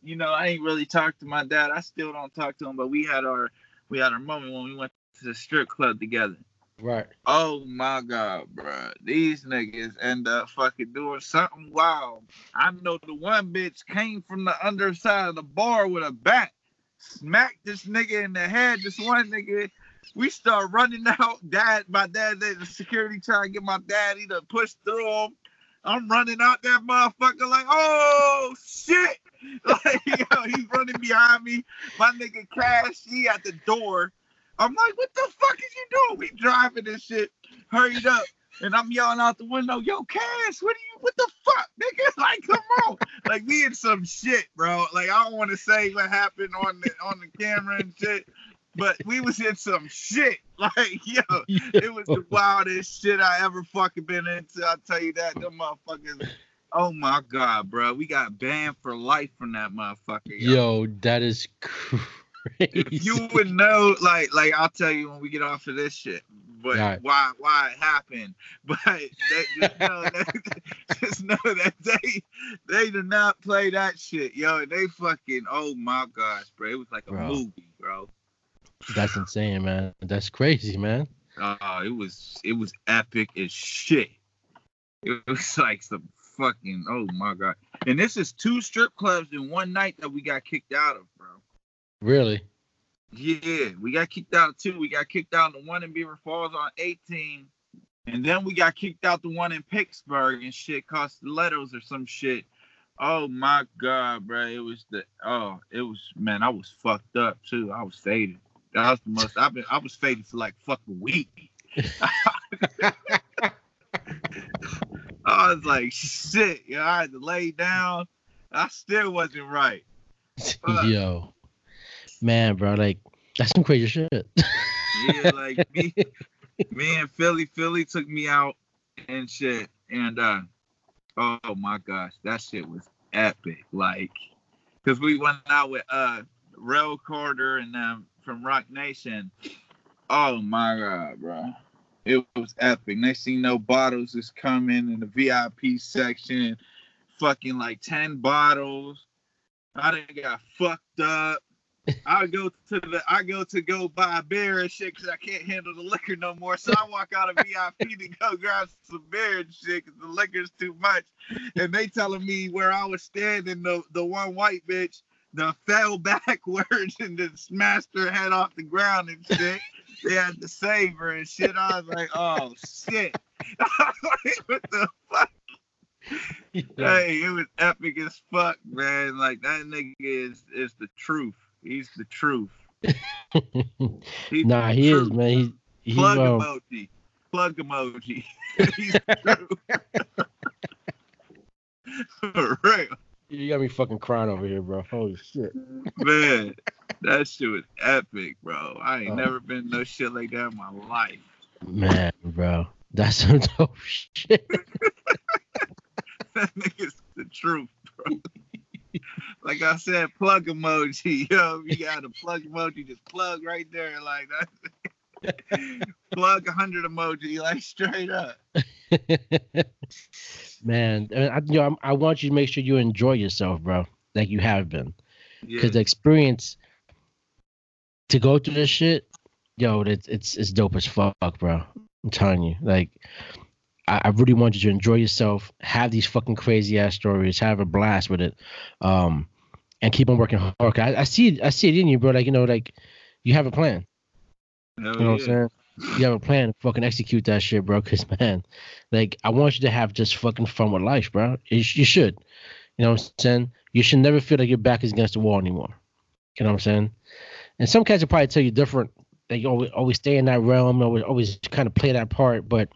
you know, I ain't really talked to my dad. I still don't talk to him, but we had our we had our moment when we went to the strip club together. Right. Oh my god, bro. These niggas end up fucking doing something wild. I know the one bitch came from the underside of the bar with a bat, smacked this nigga in the head. This one nigga, we start running out. Dad, my dad, the security trying to get my dad. He done pushed through him. I'm running out that motherfucker like, oh shit. Like, yo, he's running behind me. My nigga Cash, he at the door I'm like, what the fuck is you doing? We driving this shit, hurried up. And I'm yelling out the window, yo, Cass, what are you, what the fuck, nigga? Like, come on. like, we in some shit, bro. Like, I don't want to say what happened on the on the camera and shit, but we was in some shit. Like, yo, it was the wildest shit I ever fucking been into. I'll tell you that. Them motherfuckers. Oh my god, bro. We got banned for life from that motherfucker. Yo, yo that is crazy if you would know, like, like I'll tell you when we get off of this shit, but right. why, why it happened. But they, just know that, just know that they, they did not play that shit, yo. They fucking, oh my gosh, bro, it was like a bro. movie, bro. That's insane, man. That's crazy, man. Oh, uh, it was, it was epic as shit. It was like some fucking, oh my god. And this is two strip clubs in one night that we got kicked out of, bro. Really? Yeah, we got kicked out two. We got kicked out the one in Beaver Falls on 18. And then we got kicked out the one in Pittsburgh and shit cost stilettos or some shit. Oh my god, bro. It was the oh, it was man, I was fucked up too. I was faded. That was the most I've been I was faded for like fucking a week. I was like shit, yo, I had to lay down. I still wasn't right. But, Yo man, bro, like that's some crazy shit. yeah, like me, me and Philly, Philly took me out and shit, and uh, oh my gosh, that shit was epic. Like, cause we went out with uh, Rail Carter and them from Roc Nation. Oh my god, bro. It was epic. Next thing you know, bottles is coming in the VIP section. Fucking like 10 bottles. I done got fucked up. I go to the I go to go buy a beer and shit because I can't handle the liquor no more. So I walk out of VIP to go grab some beer and shit because the liquor's too much. And they telling me where I was standing, the the one white bitch the fell backwards and then smashed her head off the ground and shit. they had to save her and shit. I was like, oh shit. what the fuck? Yeah. Hey, it was epic as fuck, man. Like that nigga is is the truth. He's the truth. He's nah, he truth. is, man. He's, he's plug um... emoji. Plug emoji. He's the truth. For real. You got me fucking crying over here, bro. Holy shit. Man, that shit was epic, bro. I ain't oh. never been no shit like that in my life. Man, bro. That's some dope shit. that nigga's the truth, bro like I said, plug emoji. Yo, you got a plug emoji, just plug right there, like that. plug a hundred emoji, like straight up. Man, I, you know, I want you to make sure you enjoy yourself, bro, like you have been, because yeah. the experience to go through this shit, yo, it's it's it's dope as fuck, bro. I'm telling you, like I, I really want you to enjoy yourself, have these fucking crazy ass stories, have a blast with it, um, and keep on working hard. I, I see, I see it in you, bro. Like you know, like you have a plan. You know yeah. what I'm saying? You have a plan to fucking execute that shit, bro. Cause man, like I want you to have just fucking fun with life, bro. You, you should. You know what I'm saying? You should never feel like your back is against the wall anymore. You know what I'm saying? And some cats will probably tell you different. They always always stay in that realm, always always kind of play that part, but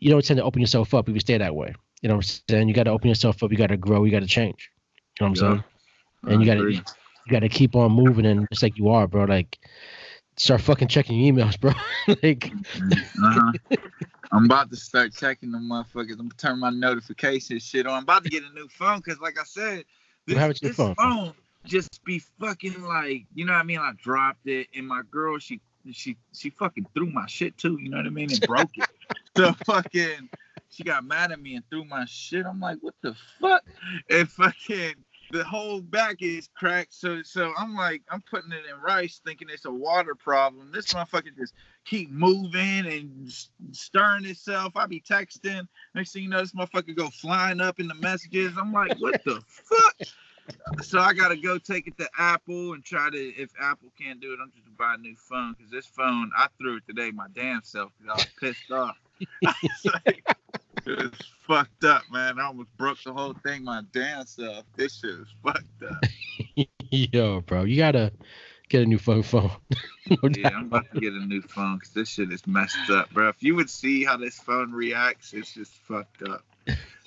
you don't tend to open yourself up if you stay that way. You know what I'm saying? You got to open yourself up. You got to grow. You got to change. You know what I'm yeah. saying? And you got to you got to keep on moving and just like you are, bro. Like start fucking checking your emails, bro. like uh-huh. I'm about to start checking the motherfuckers. I'm gonna turn my notification shit on. I'm about to get a new phone because, like I said, this, this phone? phone just be fucking like, you know what I mean? I dropped it, and my girl, she she she fucking threw my shit too. You know what I mean? And broke it. So fucking she got mad at me and threw my shit. I'm like, what the fuck? And fucking the whole back is cracked. So so I'm like, I'm putting it in rice, thinking it's a water problem. This motherfucker just keep moving and stirring itself. I be texting. Next thing you know, this motherfucker go flying up in the messages. I'm like, what the fuck? So I gotta go take it to Apple and try to. If Apple can't do it, I'm just gonna buy a new phone because this phone I threw it today my damn self because I was pissed off. it was fucked up, man. I almost broke the whole thing my damn self. This shit is fucked up. Yo, bro, you gotta get a new phone phone. no yeah, I'm about to get a new phone because this shit is messed up, bro. If you would see how this phone reacts, it's just fucked up.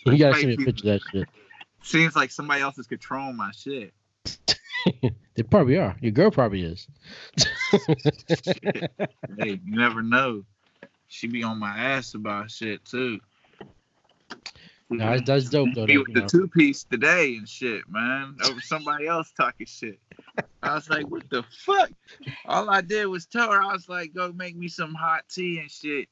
you gotta see me a picture of that shit. Seems like somebody else is controlling my shit. they probably are. Your girl probably is. hey, you never know. She be on my ass about shit too. No, that's, that's dope though. He with the two piece today and shit, man. Over somebody else talking shit. I was like, what the fuck? All I did was tell her, I was like, go make me some hot tea and shit.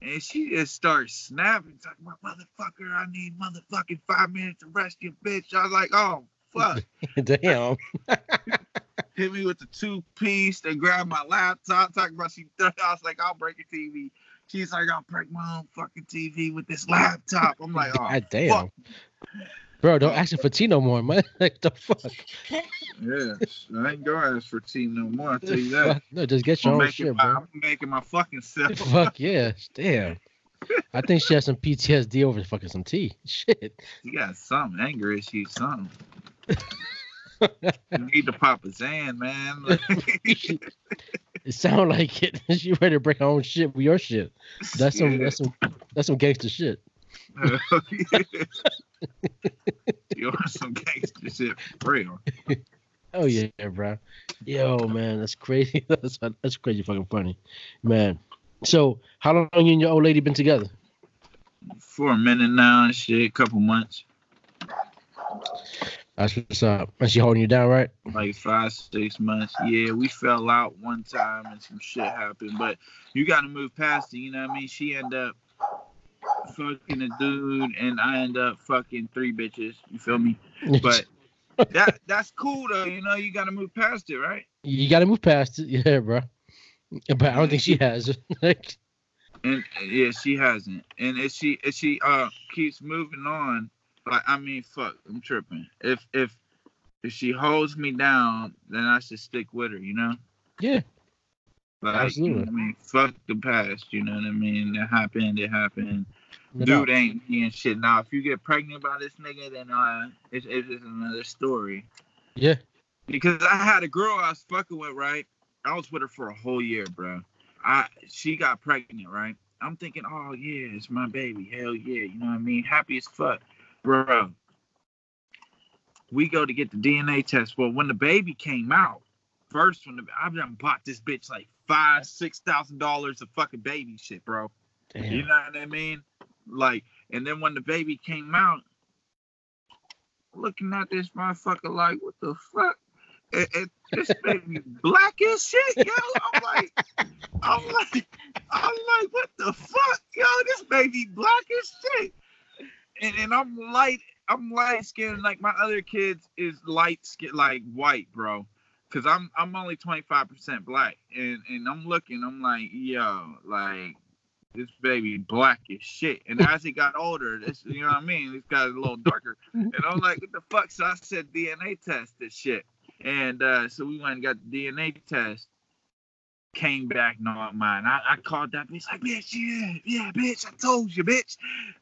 And she just starts snapping, talking about motherfucker, I need motherfucking five minutes to rest your bitch. I was like, oh fuck. Damn. Hit me with the two piece, and grab my laptop, talking about she I was like, I'll break your TV. She's like, I'll break my own fucking TV with this laptop. I'm like, oh, God damn. Fuck. Bro, don't ask for tea no more, man. like the fuck. Yeah, I ain't gonna ask for tea no more. I tell you that. no, just get your I'm own shit, my, bro. I'm making my fucking self. Fuck yeah, damn. I think she has some PTSD over fucking some tea. Shit. You got some anger issues, something. you need to pop a Zan, man. it sound like it. She ready to break her own shit with your shit. That's some. Yeah. That's some. That's some gangster shit. you want some gangster shit for real? Oh yeah, bro. Yo, man, that's crazy. That's that's crazy fucking funny, man. So, how long you and your old lady been together? For a minute now, shit, couple months. That's what's up. And she holding you down, right? Like five, six months. Yeah, we fell out one time and some shit happened, but you got to move past it. You know what I mean? She end up fucking a dude, and I end up fucking three bitches. You feel me? But that that's cool though. You know, you got to move past it, right? You got to move past it, yeah, bro. But I don't think she has. and yeah, she hasn't. And if she if she uh keeps moving on like I mean, fuck, I'm tripping. If if if she holds me down, then I should stick with her. You know? Yeah. Like, Absolutely. I mean, fuck the past. You know what I mean? It happened. It happened. No Dude ain't being shit. Now, if you get pregnant by this nigga, then uh, it's, it's another story. Yeah. Because I had a girl I was fucking with, right? I was with her for a whole year, bro. I she got pregnant, right? I'm thinking, oh yeah, it's my baby. Hell yeah, you know what I mean? Happy as fuck bro. We go to get the DNA test. Well, when the baby came out, first when the, I've done bought this bitch like five, six thousand dollars of fucking baby shit, bro. Damn. You know what I mean? Like, and then when the baby came out, looking at this motherfucker like, what the fuck? It, it, this baby black as shit, yo. I'm like, I'm like, I'm like, what the fuck, yo? This baby black as shit and, and I'm light. I'm light skinned. Like my other kids is light skin, like white, bro. Cause I'm I'm only 25% black, and and I'm looking. I'm like, yo, like this baby black as shit. And as he got older, this you know what I mean. He's got a little darker, and I'm like, what the fuck? So I said DNA test this shit, and uh, so we went and got the DNA test, came back not mine. I, I called that bitch like, bitch, yeah, yeah, bitch, I told you, bitch.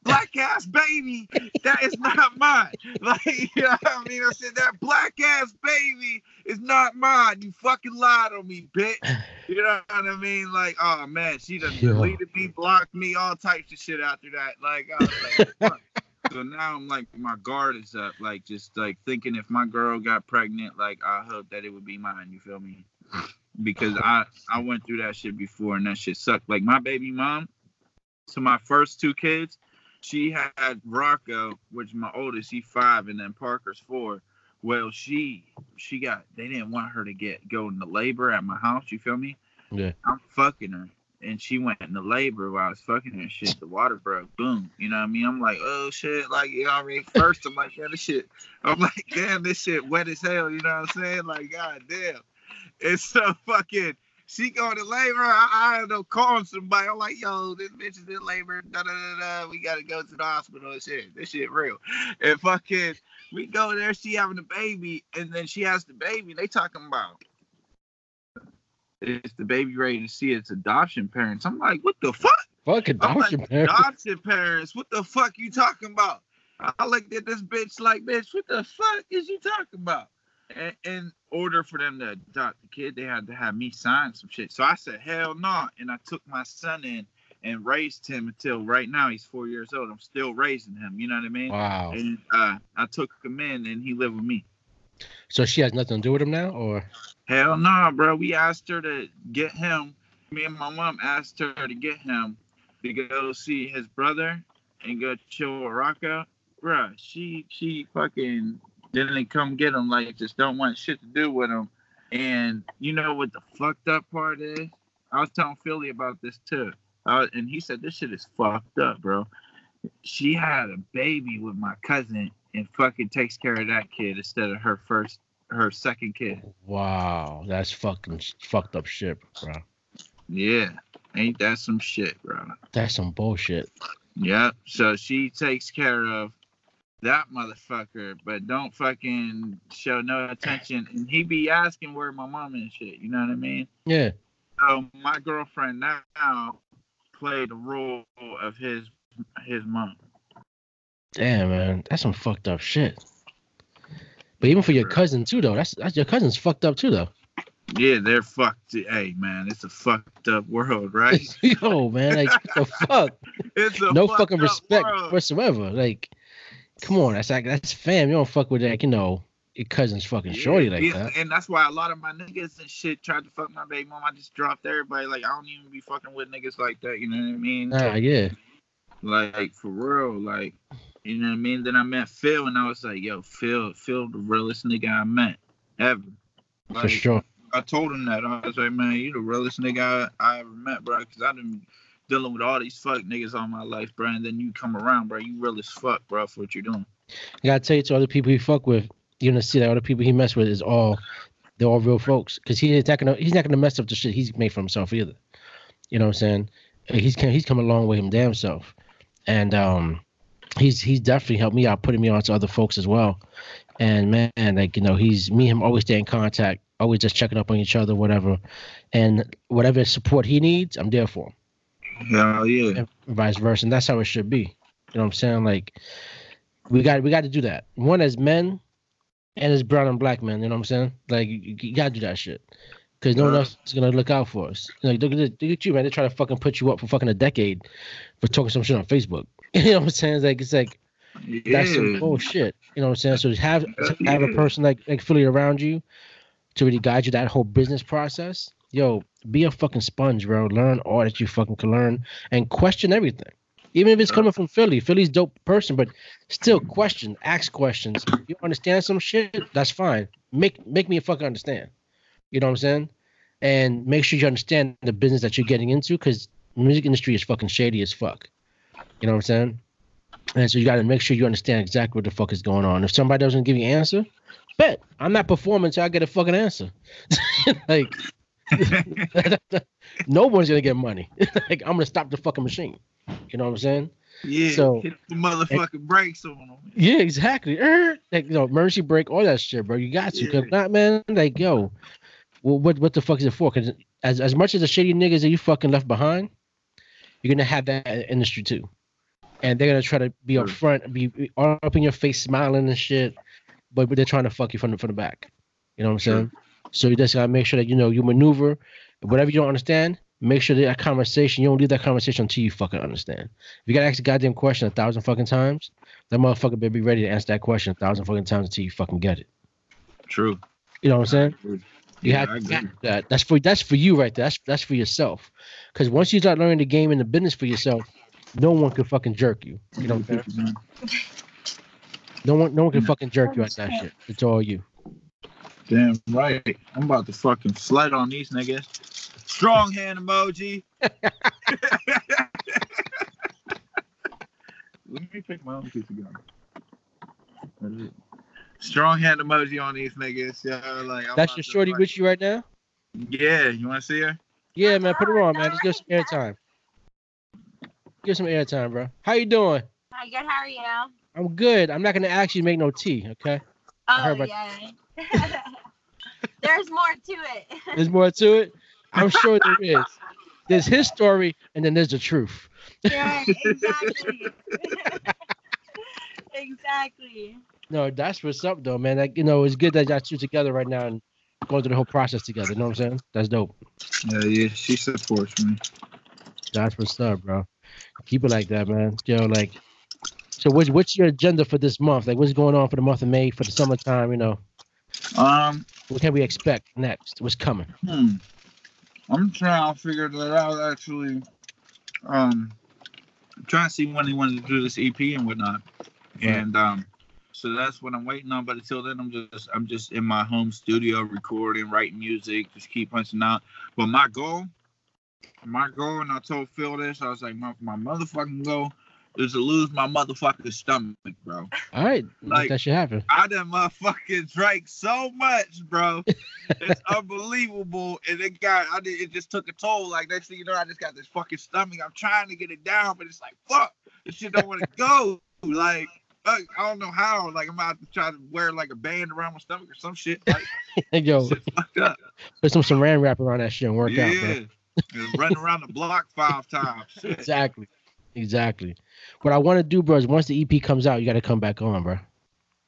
Black ass baby, that is not mine. Like, you know what I mean? I said, that black ass baby is not mine. You fucking lied on me, bitch. You know what I mean? Like, oh man, she done deleted me, blocked me, all types of shit after that. Like, I was like, so now I'm like, my guard is up. Like, just like thinking if my girl got pregnant, like, I hope that it would be mine. You feel me? because I I went through that shit before and that shit sucked. Like my baby mom, to my first two kids, she had Rocco, which my oldest, he five, and then Parker's four. Well, she she got they didn't want her to get go into labor at my house. You feel me? Yeah. I'm fucking her, and she went into labor while I was fucking her shit. The water broke. Boom. You know what I mean? I'm like, oh shit. Like, you know what I mean? First, I'm like, yeah, this shit. I'm like, damn, this shit wet as hell. You know what I'm saying? Like, god damn. It's so fucking. She going to labor. I, I end up calling somebody. I'm like, yo, this bitch is in labor. Da, da, da, da. We gotta go to the hospital and shit. This shit real. And fucking, we go there. She having a baby, and then she has the baby. They talking about is the baby ready to see its adoption parents? I'm like, what the fuck? Fuck adoption like, parents. Adoption parents. What the fuck you talking about? I looked at this bitch like, bitch, what the fuck is you talking about? And in order for them to adopt the kid, they had to have me sign some shit. So I said, hell no. And I took my son in and raised him until right now he's four years old. I'm still raising him. You know what I mean? Wow. And uh, I took him in and he lived with me. So she has nothing to do with him now, or? Hell no, nah, bro. We asked her to get him. Me and my mom asked her to get him to go see his brother and go chill with Rocco. Bruh, she she fucking didn't come get him. Like just don't want shit to do with him. And you know what the fucked up part is? I was telling Philly about this too. Uh, and he said this shit is fucked up, bro. She had a baby with my cousin and fucking takes care of that kid instead of her first her second kid. Wow, that's fucking fucked up shit, bro. Yeah, ain't that some shit, bro? That's some bullshit. Yep. So she takes care of that motherfucker, but don't fucking show no attention. And he be asking where my mom and shit. You know what I mean? Yeah. So my girlfriend now played the role of his his mom. Damn, man, that's some fucked up shit. But even for your cousin too, though, that's, that's your cousin's fucked up too, though. Yeah, they're fucked. Hey, man, it's a fucked up world, right? Yo, man, like the fuck? It's a no fucking respect world. whatsoever. Like, come on, that's like that's fam. You don't fuck with that, you know your cousin's fucking shorty Yeah, like yeah, that. And that's why a lot of my niggas and shit tried to fuck my baby mom. I just dropped everybody. Like, I don't even be fucking with niggas like that. You know what I mean? Nah, yeah, Like, for real. Like, you know what I mean? Then I met Phil, and I was like, yo, Phil, Phil, the realest nigga I met ever. for sure. I told him that. I was like, man, you the realest nigga I, I ever met, bro. Because I've been dealing with all these fuck niggas all my life, bro. And then you come around, bro. You real as fuck, bro, for what you're doing. I gotta tell you to other people he fuck with, you're gonna see that other people he mess with is all they're all real folks. Cause he's not gonna he's not gonna mess up the shit he's made for himself either. You know what I'm saying? He's he's come a long way him damn self. And um he's he's definitely helped me out, putting me on to other folks as well. And man, like you know, he's me and him always stay in contact, always just checking up on each other, whatever. And whatever support he needs, I'm there for him Hell yeah. vice versa. And that's how it should be. You know what I'm saying? Like we got we got to do that. One as men and as brown and black men. You know what I'm saying? Like you, you got to do that shit. Because no one else is gonna look out for us. Like look at look at you, man. They try to fucking put you up for fucking a decade for talking some shit on Facebook. You know what I'm saying? It's like it's like that's some bullshit. You know what I'm saying? So have Yeah. have a person like like Philly around you to really guide you that whole business process. Yo, be a fucking sponge, bro. Learn all that you fucking can learn and question everything. Even if it's coming from Philly, Philly's dope person, but still question, ask questions. If you understand some shit? That's fine. Make make me fucking understand. You know what I'm saying? And make sure you understand the business that you're getting into, because music industry is fucking shady as fuck. You know what I'm saying? And so you got to make sure you understand exactly what the fuck is going on. If somebody doesn't give you an answer, bet I'm not performing until I get a fucking answer. like, no one's gonna get money. like, I'm gonna stop the fucking machine. You know what I'm saying? Yeah. So- hit the motherfucking brakes on them. Yeah, exactly. Er, Like, you know, emergency break, all that shit, bro. You got to. Cause Yeah. not, man. Like, yo, well, what what the fuck is it for? Because as as much as the shady niggas that you fucking left behind, you're gonna have that industry too, and they're gonna try to be up front, be be all up in your face, smiling and shit, but, but they're trying to fuck you from the from the back. You know what I'm Sure. Saying? So you just gotta make sure that you know you maneuver, whatever you don't understand. Make sure that, that conversation, you don't leave that conversation until you fucking understand. If you gotta ask a goddamn question a thousand fucking times, that motherfucker better be ready to answer that question a thousand fucking times until you fucking get it. True. You know what I'm saying? You Yeah, have to that. That's for that's for you right there. That's that's for yourself. Because once you start learning the game and the business for yourself, no one can fucking jerk you. You know what I'm saying? No one no one can fucking jerk you at that shit. It's all you. Damn right. I'm about to fucking slide on these niggas. Strong hand emoji. Let me pick my own piece of gum. Strong hand emoji on these niggas. Yeah, like I'm that's your shorty with you right now. Yeah, you want to see her? Yeah, man, put her on, man. Just give some airtime. Give some airtime, bro. How you doing? Hi, good. How are you? I'm good. I'm not gonna ask you make no tea, okay? Oh yeah. There's more to it. There's more to it. I'm sure there is. There's his story, and then there's the truth. Yeah, exactly. exactly. No, that's what's up, though, man. Like, you know, it's good that y'all two together right now and going through the whole process together. You know what I'm saying? That's dope. Yeah, yeah. She supports me. That's what's up, bro. Keep it like that, man. Yo, like, so what's what's your agenda for this month? Like, what's going on for the month of May for the summertime? You know. Um. What can we expect next? What's coming? Hmm. I'm trying to figure that out actually. Um, I'm trying to see when they wanted to do this EP and whatnot, and um, so that's what I'm waiting on. But until then, I'm just I'm just in my home studio recording, writing music, just keep punching out. But my goal, my goal, and I told Phil this, I was like, my, my motherfucking goal is to lose my motherfucking stomach, bro. All right, like that should happen. I done motherfucking drank so much, bro. it's unbelievable, and it got I did it just took a toll. Like next thing you know, I just got this fucking stomach. I'm trying to get it down, but it's like fuck, this shit don't want to go. Like. I don't know how. Like I'm about to try to wear like a band around my stomach or some shit. Like, Yo, put some saran wrap around that shit and work yeah. out, bro. running around the block five times. Exactly. Exactly. What I want to do, bro, is once the EP comes out, you got to come back on, bro.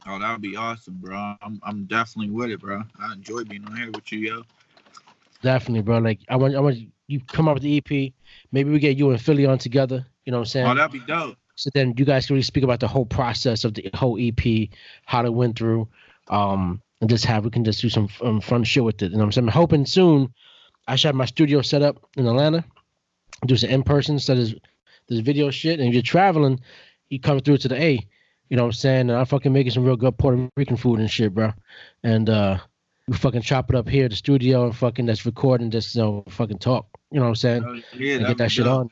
Oh, that would be awesome, bro. I'm I'm definitely with it, bro. I enjoy being on here with you, yo. Definitely, bro. Like I want I want you come up with the EP. Maybe we get you and Philly on together. You know what I'm saying? Oh, that'd be dope. So then you guys can really speak about the whole process of the whole EP, how it went through, um, and just have we can just do some um, fun shit with it. You know what I'm saying? I'm hoping soon. I should have my studio set up in Atlanta, do some in person instead of this video shit. And if you're traveling, you come through to the A. You know what I'm saying? And I'm fucking making some real good Puerto Rican food and shit, bro. And uh we fucking chop it up here at the studio and fucking just recording, just you know, fucking talk. You know what I'm saying? Uh, yeah, and get that shit on.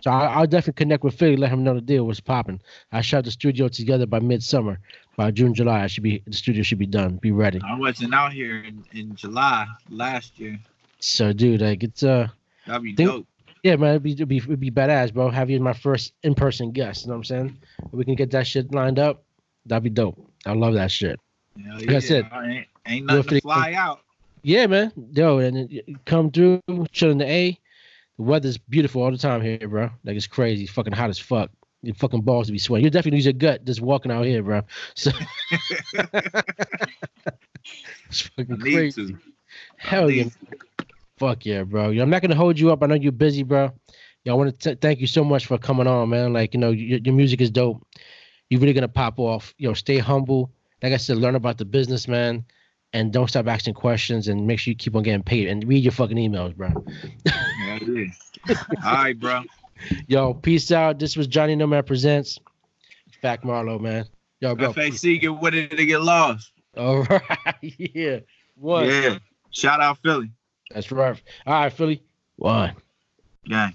So I, will definitely connect with Philly, let him know the deal was popping. I shot the studio together by midsummer. By June, July, I should be the studio should be done, be ready. I wasn't out here in, in July last year. So, dude, like it's uh, that'd be think, dope. Yeah, man, it'd be, it'd be, it'd be badass, bro. Have you as my first in person guest. You know what I'm saying? If we can get that shit lined up, that'd be dope. I love that shit. Yeah, like yeah. I said, ain't, ain't nothing to fly out. Yeah, man. Yo, and come through, chill in the A. The weather's beautiful all the time here, bro. Like it's crazy. It's fucking hot as fuck. Your fucking balls to be sweating. You definitely use your gut just walking out here, bro. So it's fucking crazy. Hell yeah. Fuck yeah, bro. I'm not gonna hold you up. I know you're busy, bro. Yo, I want to thank you so much for coming on, man. Like, you know, your, your music is dope. You're really gonna pop off. Yo, stay humble. Like I said, learn about the business, man, and don't stop asking questions. And make sure you keep on getting paid. And read your fucking emails, bro. yeah, All right, bro. Yo, peace out. This was Johnny Nomad presents. FAC Marlo, man. Yo, bro. FAC get what did they get lost? All right, yeah. What? Yeah. Shout out Philly. That's right. All right, Philly. One. Yeah.